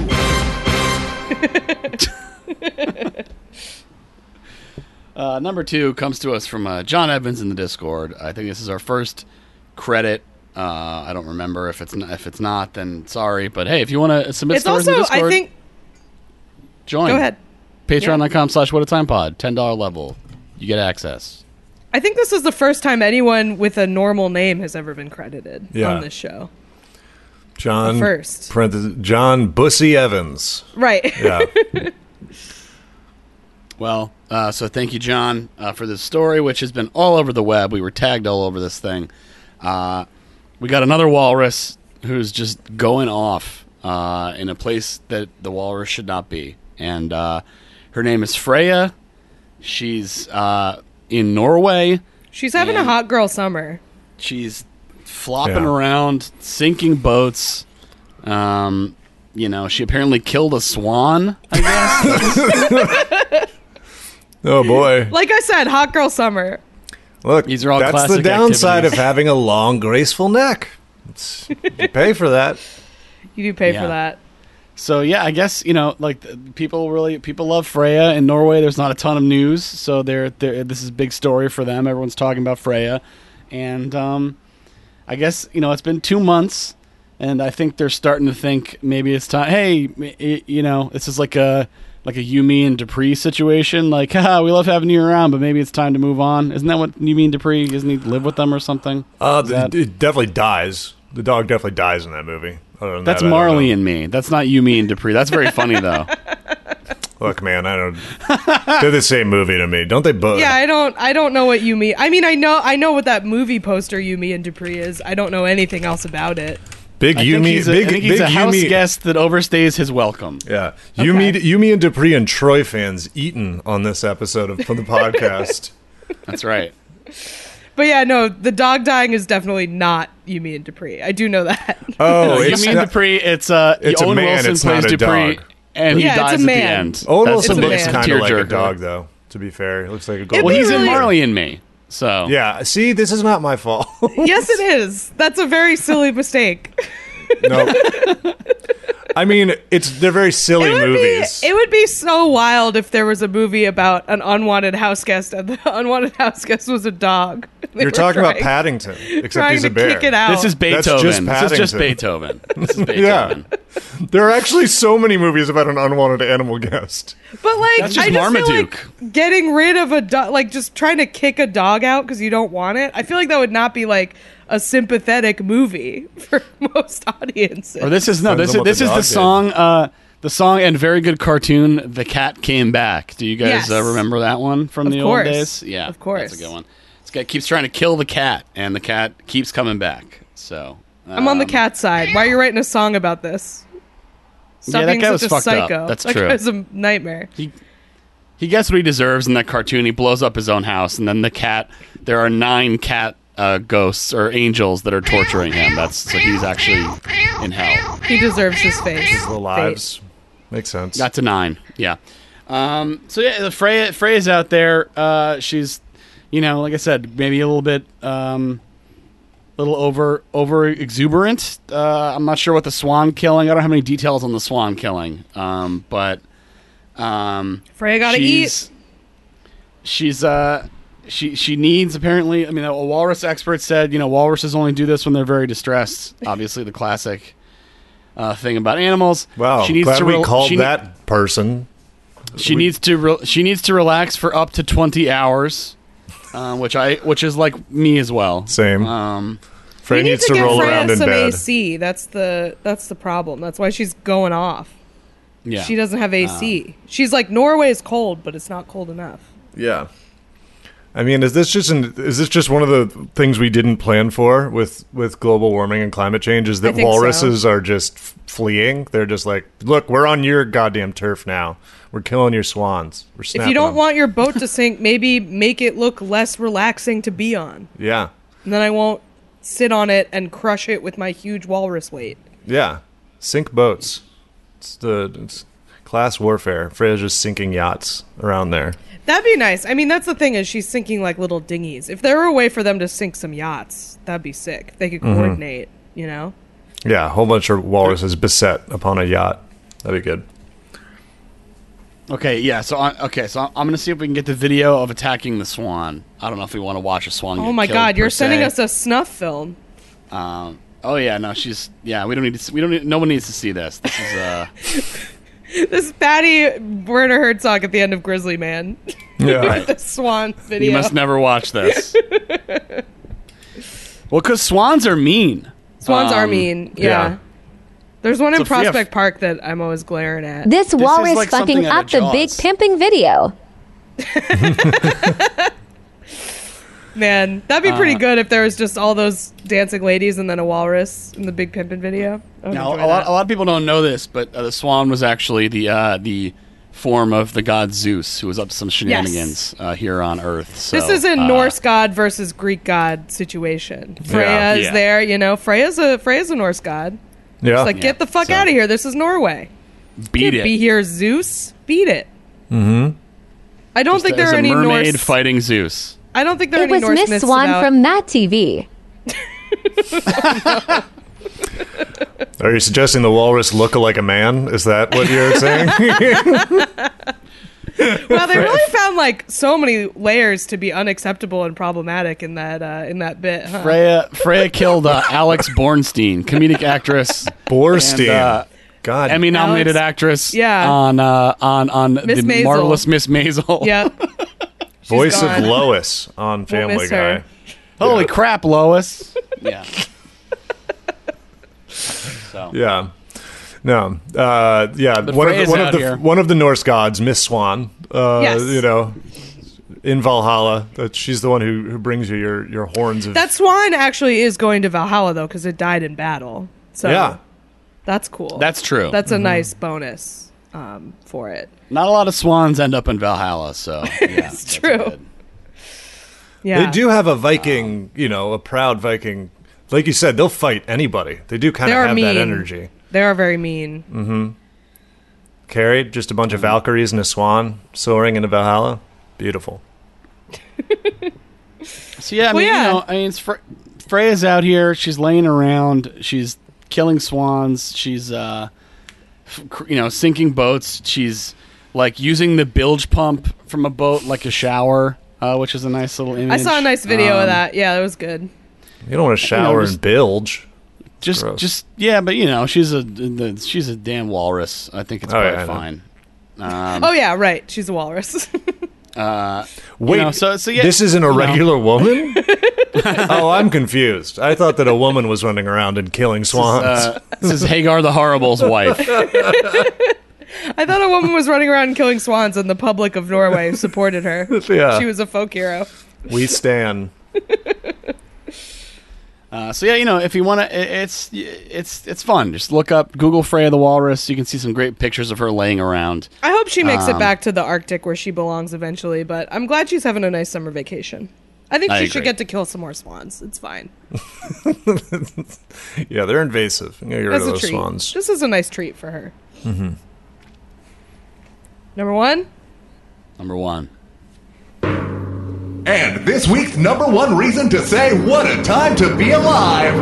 Uh, number two comes to us from uh, John Evans in the Discord. I think this is our first credit. Uh, I don't remember if it's not, if it's not, then sorry. But hey, if you want to submit It's stories also, the Discord, I think. join. Go ahead. Patreon.com slash what a time pod. Ten dollar level. You get access. I think this is the first time anyone with a normal name has ever been credited Yeah. on this show. John. First. parentheses- John Bussy Evans. Right. Yeah. Well, uh, so thank you, John, uh, for this story, which has been all over the web. We were tagged all over this thing. Uh, we got another walrus who's just going off uh, in a place that the walrus should not be. And uh, her name is Freya. She's uh, in Norway. She's having a hot girl summer. She's flopping Yeah. around, sinking boats. Um, you know, she apparently killed a swan, I guess. oh boy. Like I said, hot girl summer. Look, These are all that's the downside activities. of having a long, graceful neck. It's, you pay for that. You do pay Yeah. for that. So yeah, I guess you know, like people really people love Freya in Norway. There's not a ton of news, so they're, they're this is a big story for them. Everyone's talking about Freya, and um, I guess you know it's been two months, and I think they're starting to think maybe it's time. Hey, m- y- you know, this is like a like a You, Me and Dupree situation. Like, haha, we love having you around, but maybe it's time to move on. Isn't that what You, Me and Dupree? Isn't he live with them or something? Uh, Is that- it definitely dies. The dog definitely dies in that movie. Other than that's that, Marley and me. That's not You, Me and Dupree. That's very funny though. Look, man, I don't. They're the same movie to me, don't they? Both. Yeah, I don't I don't know what you mean. I mean, I know I know what that movie poster you, Yumi and Dupree is. I don't know anything else about it. Big I Yumi, he's a, big I think he's big a house Yumi. guest that overstays his welcome. Yeah, Yumi, You, Me and Dupree and Troy fans eaten on this episode of from the podcast. That's right. But yeah, no, the dog dying is definitely not You, Me and Dupree. I do know that. Oh, you it's mean not- Dupree? It's uh, It's a Owen man, Wilson it's plays not a Dupree, dog. and he Yeah, it's a dies at the man. end. Owen That's Wilson the looks man. kind of like a tearjerker. dog, though. To be fair, he looks like a It'd. Well, he's in really- Marley and Me, so Yeah, see, this is not my fault. yes, it is. That's a very silly mistake. no. I mean, it's they're very silly It movies. be it would be so wild if there was a movie about an unwanted house guest and the unwanted house guest was a dog. They You're were talking about Paddington, except he's a bear. kick it out. This is That's Beethoven. just this is just Paddington. Beethoven. This is Beethoven. Yeah. There are actually so many movies about an unwanted animal guest. But like, That's just I just feel Marmaduke. like getting rid of a dog, like just trying to kick a dog out because you don't want it. I feel like that would not be like a sympathetic movie for most audiences. Or this is no. This is this the is the song. Uh, the song and very good cartoon. The cat came back. Do you guys Yes. uh, remember that one from Of the course. old days? Yeah, Of course. that's a good one. This guy keeps trying to kill the cat, and the cat keeps coming back. So I'm on the um, cat side. Why are you writing a song about this? Stop Yeah, that guy was a fucked up. That's that true. guy's a nightmare. He, He gets what he deserves in that cartoon. He blows up his own house, and then the cat. There are nine cat uh, ghosts or angels that are torturing him. That's so he's actually in hell. He deserves his face. The lives makes sense. Got to nine. Yeah. Um, so yeah, the Freya Freya's out there. Uh, she's, you know, like I said, maybe a little bit, um, little over over exuberant. Uh, I'm not sure what the swan killing. I don't have any details on the swan killing. Um, but um, Freya gotta she's, She's uh. She she needs apparently. I mean, a walrus expert said you know walruses only do this when they're very distressed. Obviously, the classic uh, thing about animals. wow, she needs glad to we called she- that person. she needs to re- she needs to relax for up to twenty hours, uh, which I which is like me as well. Same. Um, Frey We need needs to, to, give roll Freya around in some bed. AC. That's the that's the problem. That's why she's going off. yeah, She doesn't have AC. she's like Norway is cold, but it's not cold enough. Yeah. I mean, is this just an, is this just one of the things we didn't plan for with with global warming and climate change? Is that walruses are just fleeing? They're just like, look, we're on your goddamn turf now. We're killing your swans. We're If you don't them." want your boat to sink, maybe make it look less relaxing to be on. yeah, And then I won't sit on it and crush it with my huge walrus weight. yeah, sink boats. It's the it's class warfare. Freya's just sinking yachts around there. That'd be nice. I mean, that's the thing is she's sinking like little dinghies. If there were a way for them to sink some yachts, that'd be sick. If they could Mm-hmm. coordinate, you know. Yeah, a whole bunch of walruses beset upon a yacht. That'd be good. okay, yeah. So I, okay, so I'm gonna see if we can get the video of attacking the swan. I don't know if we want to watch a swan. Oh get my killed, god, you're per sending se. us a snuff film. Um, oh yeah, no, she's yeah. We don't need to. See, we don't. Need, no one needs to see this. This is uh. This is Patty Werner Herzog at the end of Grizzly Man. Yeah, the swan video. You must never watch this. well, because swans are mean. Swans are Um, mean. Yeah. yeah. There's one in So, yeah, Prospect Park that I'm always glaring at. This, is walrus like fucking up the big pimping video. Man, that'd be Uh, pretty good if there was just all those dancing ladies and then a walrus in the Big Pimpin' video. I would Now, a lot, a lot of people don't know this, but uh, the swan was actually the uh, the form of the god Zeus, who was up to some shenanigans uh, here on Earth. So, This is a uh, Norse god versus Greek god situation. Freya is Yeah. there, you know. Freya's a Freya's a Norse god. yeah. It's like, get the fuck so- out of here. This is Norway. beat Can't it. Be here, Zeus. Beat it. Mm-hmm. I don't think there are a any mermaid Norse. fighting Zeus. I don't think there are It any was Norse Miss myths Swan about- from MADtv. Are you suggesting the walrus look like a man? Is that what you're saying? Well, they really found like so many layers to be unacceptable and problematic in that uh, in that bit. Huh? Freya Freya killed uh, Alex Bornstein, comedic actress, Borstein. And, uh, God. Emmy nominated Alex- actress. Yeah. on uh, on on Miss the Maisel. marvelous Miss Maisel. Yep. voice gone. of Lois on Family miss Guy. her. Holy Yeah. crap, Lois. Yeah. so Yeah. No, uh, yeah, one of, Freya's the, one, of out the, here. one of the Norse gods, Miss Swan. Uh, Yes. you know, in Valhalla, that she's the one who, who brings you your, your horns of. That swan actually is going to Valhalla though, because it died in battle. So yeah, that's cool. That's true. That's a nice bonus um, for it. Not a lot of swans end up in Valhalla, so yeah, It's that's true. good. Yeah, they do have a Viking, you know, a proud Viking. Like you said, they'll fight anybody. They do kind of are have that energy. They are very mean. Mm-hmm. Carried just a bunch of Valkyries and a swan soaring into Valhalla. Beautiful. So yeah, I Well, mean, yeah. you know, I mean, it's Fre- Freya's out here. She's laying around. She's killing swans. She's, uh, f- cr- you know, sinking boats. She's like using the bilge pump from a boat like a shower, uh, which is a nice little image. I saw a nice video Um, of that. Yeah, that was good. You don't want to shower just- and bilge. Just, Gross. just yeah, but you know, she's a the, she's a damn walrus. I think it's Oh, probably yeah, fine. Um, oh yeah, right. She's a walrus. uh, Wait, know, so- so, yeah, this isn't a you know. regular woman? oh, I'm confused. I thought that a woman was running around and killing swans. uh, this is Hagar the Horrible's wife. I thought a woman was running around and killing swans, and the public of Norway supported her. yeah, She was a folk hero. we stand. Uh, so yeah, you know, if you want to, it's it's it's fun. Just look up Google Freya the Walrus. You can see some great pictures of her laying around. I hope she makes Um, it back to the Arctic where she belongs eventually, but I'm glad she's having a nice summer vacation. I think I she should get to kill some more swans. It's fine. Yeah, they're invasive. You gotta get rid of those treat. swans. This is a nice treat for her. Mm-hmm. Number one. Number one. And this week's number one reason to say what a time to be alive.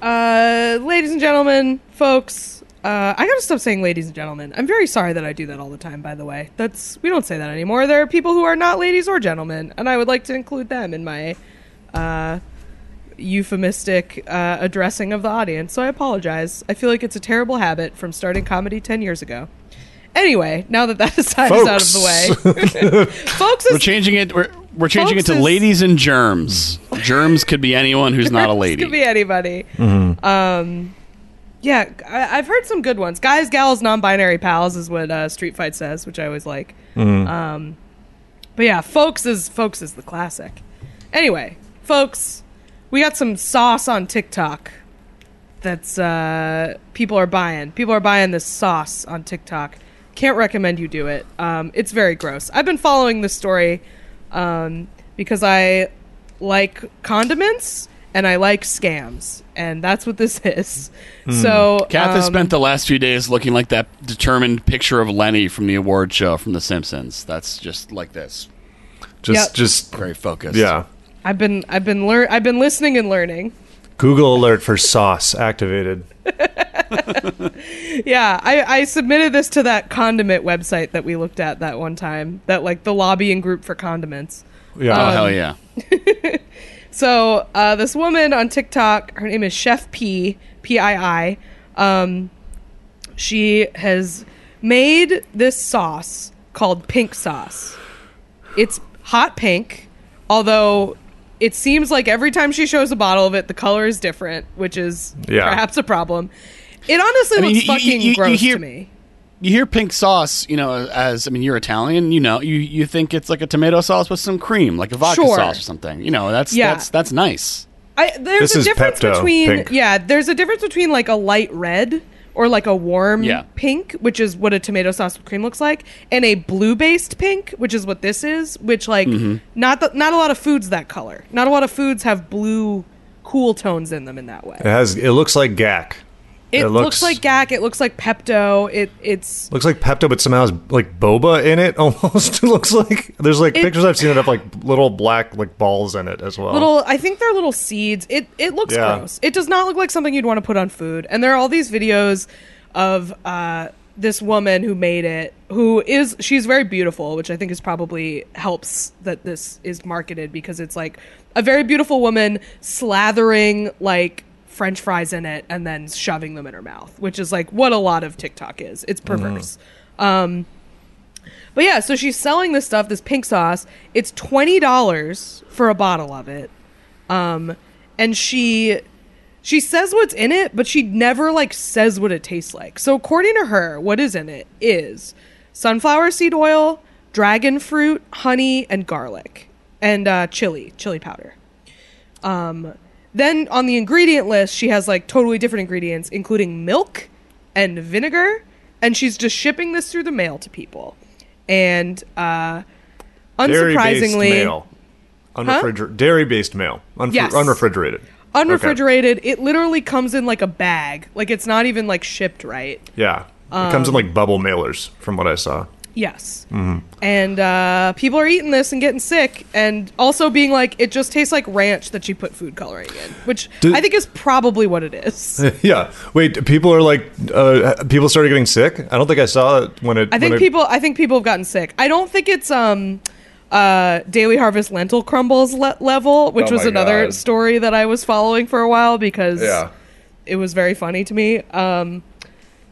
Uh, ladies and gentlemen, folks, uh, I gotta stop saying ladies and gentlemen. I'm very sorry that I do that all the time, by the way. That's, we don't say that anymore. There are people who are not ladies or gentlemen, and I would like to include them in my, uh, euphemistic, uh, addressing of the audience, so I apologize. I feel like it's a terrible habit from starting comedy 10 years ago. Anyway, now that that aside is out of the way, folks We're changing it. We're we're changing it to is- ladies and germs. germs could be anyone who's not a This lady. Could be anybody. Um, yeah, I, I've heard some good ones. Guys, gals, non-binary pals is what uh, Street Fight says, which I always like. Um, but yeah, folks is folks is the classic. Anyway, folks, we got some sauce on TikTok. That's uh, people are buying. People are buying this sauce on TikTok. Can't recommend you do it. Um, it's very gross. I've been following this story um, because I like condiments and I like scams, and that's what this is. So, Kath has um, spent the last few days looking like that determined picture of Lenny from the award show from The Simpsons. That's just like this, Just, Yep. just very focused. yeah. I've been I've been lear- I've been listening and learning. Google alert for sauce activated. Yeah, I, I submitted this to that condiment website that we looked at that one time. That like the lobbying group for condiments. Yeah. Oh Um, hell yeah! So uh, this woman on TikTok, her name is Chef P P I I. Um, she has made this sauce called pink sauce. It's hot pink, although it seems like every time she shows a bottle of it, the color is different, which is Yeah. perhaps a problem. It honestly I mean, looks you- you- fucking you- you gross hear- to me. You hear pink sauce, you know, as I mean, you're Italian, you know, you you think it's like a tomato sauce with some cream, like a vodka Sure. sauce or something. You know, that's Yeah. that's that's nice. I, there's This a is difference Pepto between pink. yeah, there's a difference between like a light red or like a warm Yeah. pink, which is what a tomato sauce with cream looks like, and a blue based pink, which is what this is. Which like Mm-hmm. not the, not a lot of foods that color. Not a lot of foods have blue cool tones in them in that way. It has. It looks like Gak. It, it looks, looks- like Gak. It looks like Pepto. It it's Looks like Pepto, but somehow has like boba in it. Almost. It looks like there's like It- pictures I've seen it have like little black like balls in it as well. little i think they're little seeds it it looks Yeah. gross it does not look like something you'd want to put on food and there are all these videos of uh this woman who made it who is she's very beautiful which i think is probably helps that this is marketed because it's like a very beautiful woman slathering like french fries in it and then shoving them in her mouth which is like what a lot of tiktok is it's perverse um but yeah, so she's selling this stuff, this pink sauce. It's twenty dollars for a bottle of it, um, and she she says what's in it, but she never like says what it tastes like. So according to her, what is in it is sunflower seed oil, dragon fruit, honey, and garlic, and uh, chili, chili powder. Um, then on the ingredient list, she has like totally different ingredients, including milk and vinegar, and she's just shipping this through the mail to people. And uh, unsurprisingly, mail. Unrefriger- Dairy-based mail. Yes. Unrefrigerated. unrefrigerated, it literally comes in like a bag. Like it's not even like shipped right. Yeah. It comes in like bubble mailers, from what I saw. Yes. And uh, people are eating this and getting sick, and also being like, it just tastes like ranch that she put food coloring in, which Did- I think is probably what it is. yeah. Wait, people are like, uh, people started getting sick? I don't think I saw it when it. I think when it- people. I think people have gotten sick. I don't think it's um, uh, Daily Harvest lentil crumbles le- level, which Oh was another God. story that I was following for a while because Yeah. it was very funny to me. Um,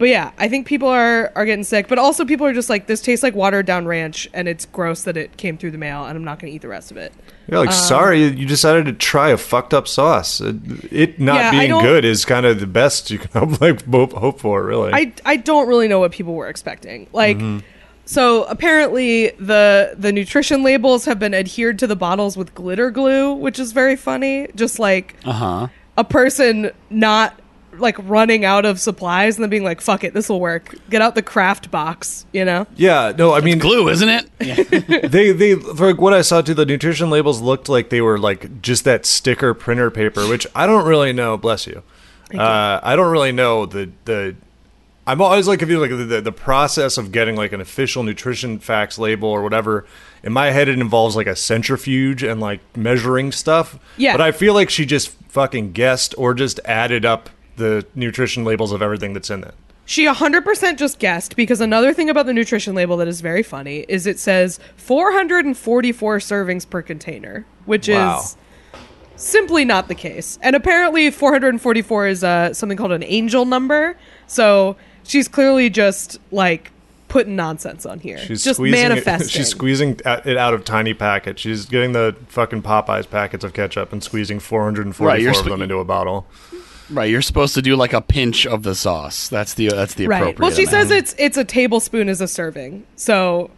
but yeah, I think people are are getting sick, but also people are just like, this tastes like watered down ranch, and it's gross that it came through the mail, and I'm not going to eat the rest of it. You're like, um, sorry, you decided to try a fucked up sauce. It, it not Yeah, being good is kind of the best you can hope, like, hope, hope for, really. I I don't really know what people were expecting. Like Mm-hmm. so apparently the the nutrition labels have been adhered to the bottles with glitter glue, which is very funny. Just like Uh huh. a person not like running out of supplies and then being like, fuck it, this will work. Get out the craft box, you know? yeah, no, I mean, Glue, isn't it? Yeah. they they for like what I saw too, the nutrition labels looked like they were like just that sticker printer paper, which I don't really know. Bless you. Uh, I don't really know the the. I'm always like if you like the, the the process of getting like an official nutrition facts label or whatever. In my head, it involves like a centrifuge and like measuring stuff. Yeah. But I feel like she just fucking guessed or just added up the nutrition labels of everything that's in it. She 100% just guessed because another thing about the nutrition label that is very funny is it says 444 servings per container, which Wow. is simply not the case. And apparently 444 is uh, something called an angel number. So she's clearly just like putting nonsense on here. She's just manifesting. It, she's squeezing it out of tiny packets. She's getting the fucking Popeyes packets of ketchup and squeezing 444 Right, of sp- them into a bottle. Right. You're supposed to do like a pinch of the sauce. That's the that's the Right. appropriate. Well, she says it's it's a tablespoon as a serving. So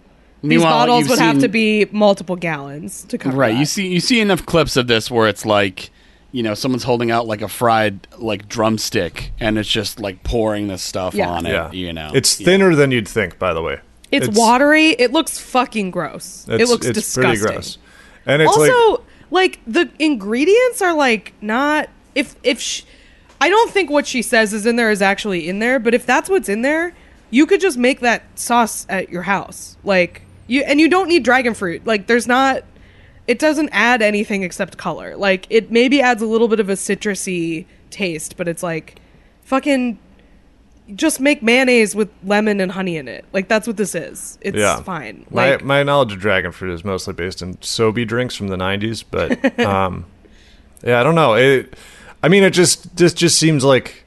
these bottles you've would have to be multiple gallons to cover right. that. You see you see enough clips of this where it's like. You know, someone's holding out like a fried like drumstick, and it's just like pouring this stuff Yeah. on it. Yeah, You know, it's Yeah. thinner than you'd think. By the way, It's, watery. It looks fucking gross. It looks it's disgusting. Pretty gross. And it's also, like like, the ingredients are like not if if sh I don't think what she says is in there is actually in there, but if that's what's in there, you could just make that sauce at your house. Like you and you don't need dragon fruit. Like there's not it doesn't add anything except color. Like it maybe adds a little bit of a citrusy taste, but it's like fucking just make mayonnaise with lemon and honey in it. Like that's what this is. It's yeah, fine. My Like my knowledge of dragon fruit is mostly based in Sobe drinks from the 90s, but um, yeah, I don't know. It, I mean, it just this just seems like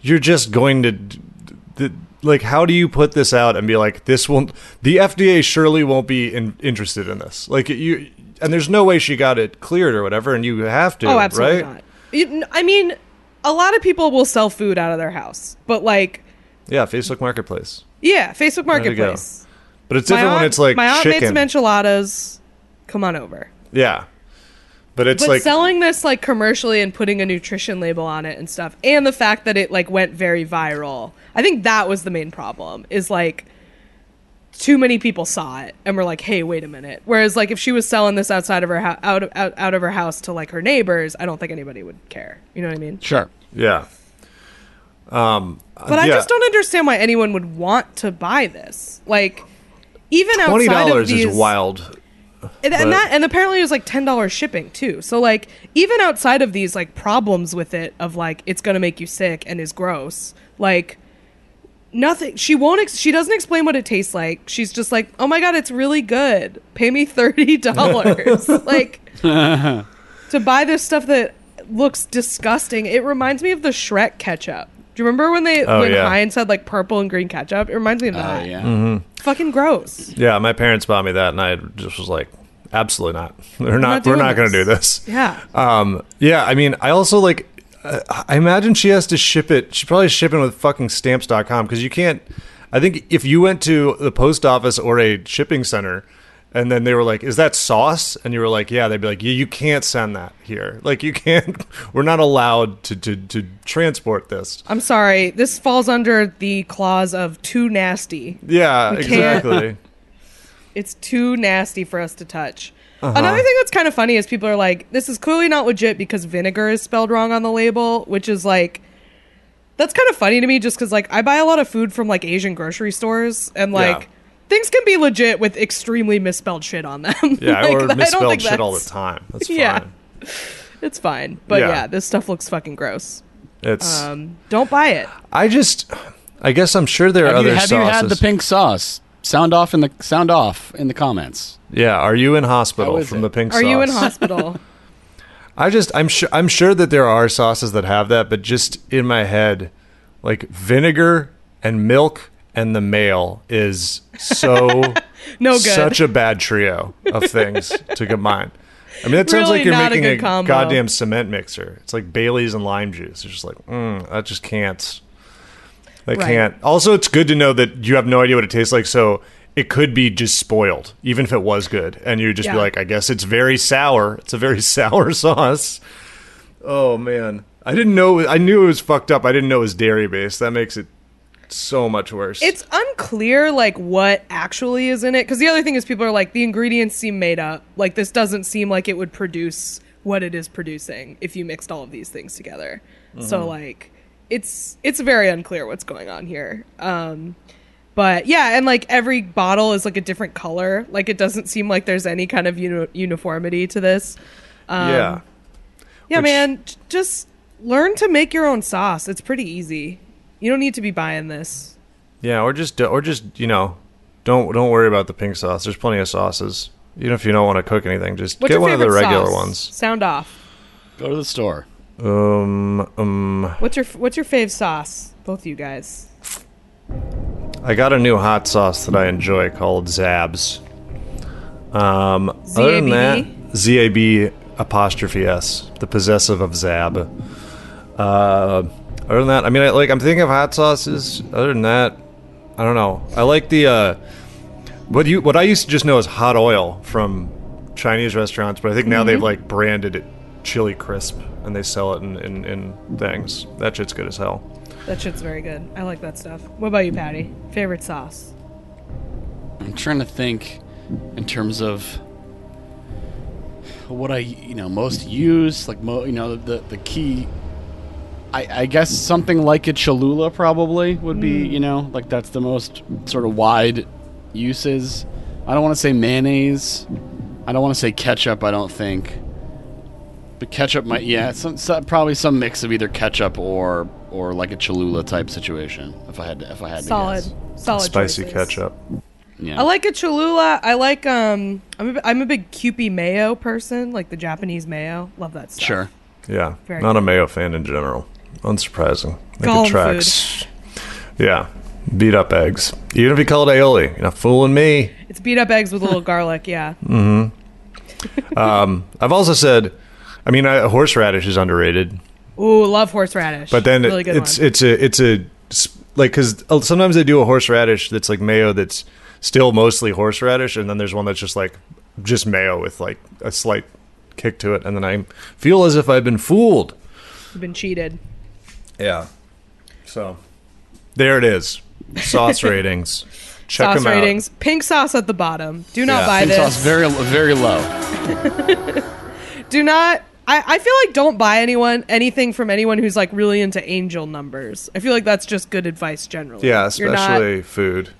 you're just going to. d- like, how do you put this out and be like, this won't? The FDA surely won't be in, interested in this. Like, you, and there's no way she got it cleared or whatever, and you have to, Oh, absolutely right? not. I mean, a lot of people will sell food out of their house, but like, Yeah, Facebook Marketplace. yeah, Facebook There you go. Marketplace. But it's My different when it's like my aunt made chicken. some enchiladas. Come on over. yeah, but it's But like selling this like commercially and putting a nutrition label on it and stuff, and the fact that it like went very viral, I think that was the main problem. Is like too many people saw it and were like, "Hey, wait a minute." Whereas like if she was selling this outside of her house, out of out, out of her house to like her neighbors, I don't think anybody would care. You know what I mean? sure. yeah. Um, but I Yeah. just don't understand why anyone would want to buy this. Like, even Twenty outside of these, is wild. And, and that, and apparently it was like ten dollars shipping too. So like, even outside of these like problems with it, of like it's gonna make you sick and is gross, like nothing. She won't. Ex- she doesn't explain what it tastes like. She's just like, oh my god, it's really good. Pay me thirty dollars. like to buy this stuff that looks disgusting. It reminds me of the Shrek ketchup. Do you remember when they Oh, when yeah. Heinz had like purple and green ketchup? It reminds me of Oh that. yeah. Mm-hmm. Fucking gross. Yeah, my parents bought me that, and I just was like, absolutely not. We're not. not we're doing not going to do this. this. Yeah. Um. Yeah. I mean, I also like. I imagine she has to ship it. She probably shipping with fucking stamps.com because you can't. I think if you went to the post office or a shipping center and then they were like, "Is that sauce?" and you were like, "Yeah," they'd be like, "Yeah, you can't send that here. Like, you can't. We're not allowed to to to transport this." I'm sorry. This falls under the clause of too nasty. Yeah, exactly. It's too nasty for us to touch. Uh-huh. Another thing that's kind of funny is people are like, this is clearly not legit because vinegar is spelled wrong on the label, which is like, that's kind of funny to me just because, like, I buy a lot of food from, like, Asian grocery stores and, like, Yeah. Things can be legit with extremely misspelled shit on them. Yeah, Like, or I don't misspelled think shit all the time. That's fine. Yeah. It's fine. But Yeah. yeah. this stuff looks fucking gross. It's. Um, don't buy it. I just. I guess I'm sure there are Have, you, other have you had the pink sauce? Sound off in the sound off in the comments. yeah, are you in hospital from it? the pink sauce? Are sauce? you in hospital? I just I'm sure I'm sure that there are sauces that have that, but just in my head, like vinegar and milk and the male is so No good. such a bad trio of things to combine. I mean, that sounds Really like you're not a making a, goddamn cement mixer. It's like Bailey's and lime juice. It's just like, mm, that just can't. They Right. can't. Also, it's good to know that you have no idea what it tastes like, so it could be just spoiled, even if it was good, and you would just be like, I guess it's very sour. It's a very sour sauce. Oh man, I didn't know. I knew it was fucked up. I didn't know it was dairy based. That makes it so much worse. it's unclear like what actually is in it because the other thing is people are like the ingredients seem made up. Like this doesn't seem like it would produce what it is producing if you mixed all of these things together. So like it's it's very unclear what's going on here. Um but yeah and like every bottle is like a different color. Like it doesn't seem like there's any kind of uni- uniformity to this. Yeah. yeah Which- man j- just learn to make your own sauce. It's pretty easy you don't need to be buying this Yeah, or just or just you know, don't don't worry about the pink sauce. There's plenty of sauces. Even if you don't want to cook anything, just What's get one of the regular sauce? ones. Sound off. Go to the store. Um, um, What's your What's your fave sauce? Both you guys. I got a new hot sauce that I enjoy called Zabs. Um, other than that, Z A B apostrophe S, the possessive of Zab. Uh, other than that, I mean, I, like I'm thinking of hot sauces. Other than that, I don't know. I like the uh, what you what I used to just know as hot oil from Chinese restaurants, but I think now they've like branded it chili crisp and they sell it in, in, in things. That shit's good as hell. That shit's very good. I like that stuff. What about you, Patty? Favorite sauce? I'm trying to think in terms of what I you know most use, like mo, you know the the key. I, I guess something like a Cholula probably would be you know like that's the most sort of wide uses. I don't want to say mayonnaise. I don't want to say ketchup. I don't think. But ketchup might yeah some, some probably some mix of either ketchup or or like a Cholula type situation. If I had to, if I had Solid, to guess. solid. Spicy choices. ketchup. Yeah. I like a Cholula. I like um. I'm a, I'm a big Kewpie mayo person, like the Japanese mayo. Love that stuff. sure. Yeah, Very not a mayo fan in general. Unsurprising. Golem it tracks. Yeah, beat up eggs. Even if you call it aioli, you're not fooling me. It's beat up eggs with a little garlic. Yeah. Mm-hmm. um, I've also said, I mean, I, horseradish is underrated, Ooh, love horseradish. but then really good it's one. it's a it's a like because sometimes they do a horseradish that's like mayo that's still mostly horseradish, and then there's one that's just like just mayo with like a slight kick to it, and then I feel as if I've been fooled. You've been cheated. Yeah. So there it is. Sauce ratings. Check sauce them ratings. Pink sauce at the bottom. Do not Yeah. buy Pink this. sauce very very low. do not I, I feel like don't buy anyone anything from anyone who's like really into angel numbers. I feel like that's just good advice generally. Yeah, You're not- especially food.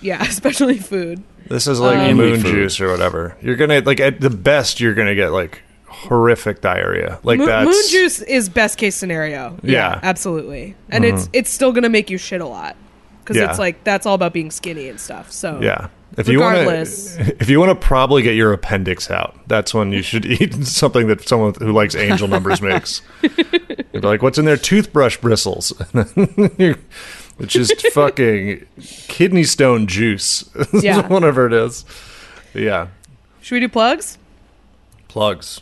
yeah, especially food. This is like Um, moon Food. juice or whatever. You're gonna like at the best you're gonna get like horrific diarrhea. Like Mo- that's moon juice is best case scenario. Yeah. Mm-hmm. absolutely. And it's it's still gonna make you shit a lot because Yeah. it's like that's all about being skinny and stuff. So Yeah. If you want Regardless. to, if you want to probably get your appendix out, that's when you should eat something that someone who likes angel numbers makes. You'd be like, "What's in there? Toothbrush bristles," which is fucking kidney stone juice, Yeah. whatever it is. Yeah, should we do plugs? plugs.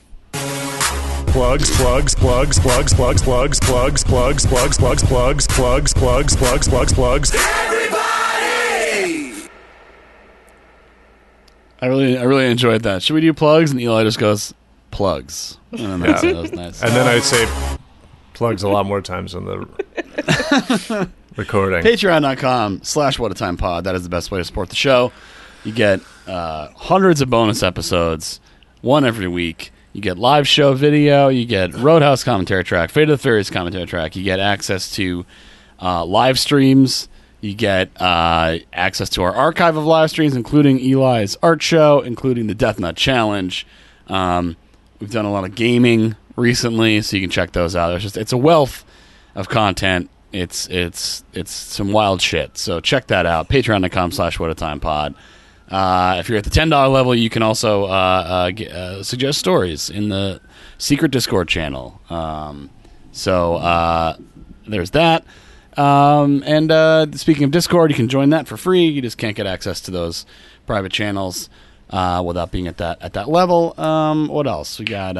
Plugs, plugs, plugs, plugs, plugs, plugs, plugs, plugs, plugs, plugs, plugs, plugs, plugs, plugs, plugs, plugs. I really, I really enjoyed that. Should we do plugs? And Eli just goes plugs, and then that's. That was nice. And then I say plugs a lot more times in the recording. Patreon.com slash What a Time Pod. That is the best way to support the show. You get uh, hundreds of bonus episodes, one every week. You get live show video. You get Roadhouse commentary track, Fate of the Furious commentary track. You get access to uh, live streams. You get uh, access to our archive of live streams, including Eli's art show, including the Death Nut Challenge. Um, we've done a lot of gaming recently, so you can check those out. It's just it's a wealth of content. It's it's it's some wild shit. So check that out. Patreon.com slash what a time pod. Uh, if you're at the ten dollar level, you can also uh, uh, g uh, suggest stories in the secret Discord channel. Um, so uh, there's that. Um, and uh, speaking of Discord, you can join that for free. You just can't get access to those private channels without being at that at that level. Um, what else? We got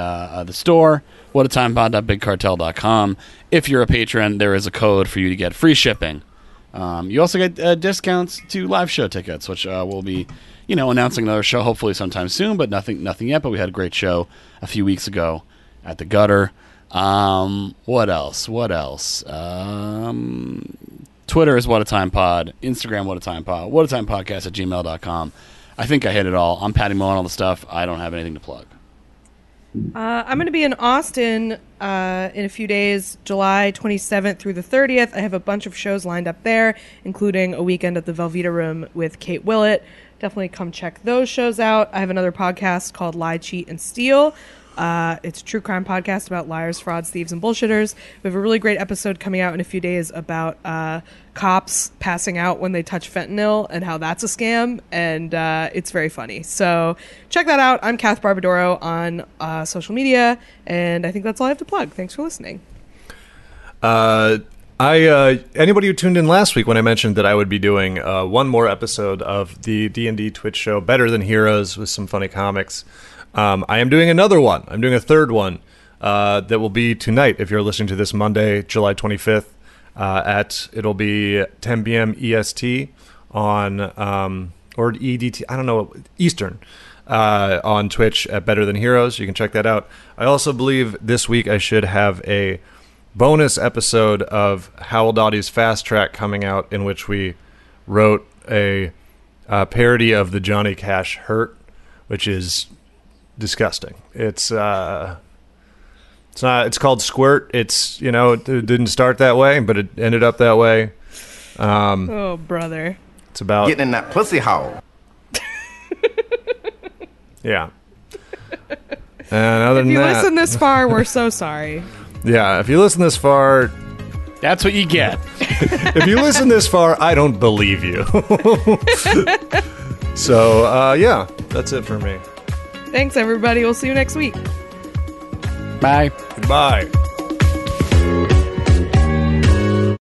the store. What a timepod.bigcartel.com. If you're a patron, there is a code for you to get free shipping. Um, you also get uh, discounts to live show tickets, which uh, we'll be, you know, announcing another show hopefully sometime soon, but nothing, nothing yet. But we had a great show a few weeks ago at the Gutter. Um, what else? What else? Um, Twitter is What a Time Pod. Instagram What a Time Pod. What a Time Podcast at gmail.com. I think I hit it all. I'm Patty Moe on all the stuff. I don't have anything to plug. Uh, I'm going to be in Austin uh, in a few days, July 27th through the 30th. I have a bunch of shows lined up there, including a weekend at the Velveeta Room with Kate Willett. Definitely come check those shows out. I have another podcast called Lie, Cheat, and Steal. Uh, it's a true crime podcast about liars, frauds, thieves, and bullshitters. We have a really great episode coming out in a few days about uh, cops passing out when they touch fentanyl and how that's a scam, and uh, it's very funny. So check that out. I'm Kath Barbadoro on uh, social media, and I think that's all I have to plug. Thanks for listening. Uh, I uh, anybody who tuned in last week when I mentioned that I would be doing uh, one more episode of the D and D Twitch show, Better Than Heroes, with some funny comics. Um, I am doing another one. I'm doing a third one uh, that will be tonight. If you're listening to this Monday, July 25th, uh, at it'll be 10 p.m. EST on um, or EDT. I don't know Eastern uh, on Twitch at Better Than Heroes. You can check that out. I also believe this week I should have a bonus episode of Howell Dottie's Fast Track coming out, in which we wrote a, uh parody of the Johnny Cash Hurt, which is disgusting. It's uh, it's not. It's called Squirt. It's you know it, it didn't start that way, but it ended up that way. Um, Oh, brother. it's about Getting in that pussy hole. yeah. And other If than you that, listen this far, we're so sorry. yeah, if you listen this far, That's what you get. if you listen this far, I don't believe you. so uh, yeah, that's it for me. Thanks, everybody. We'll see you next week. Bye. Goodbye.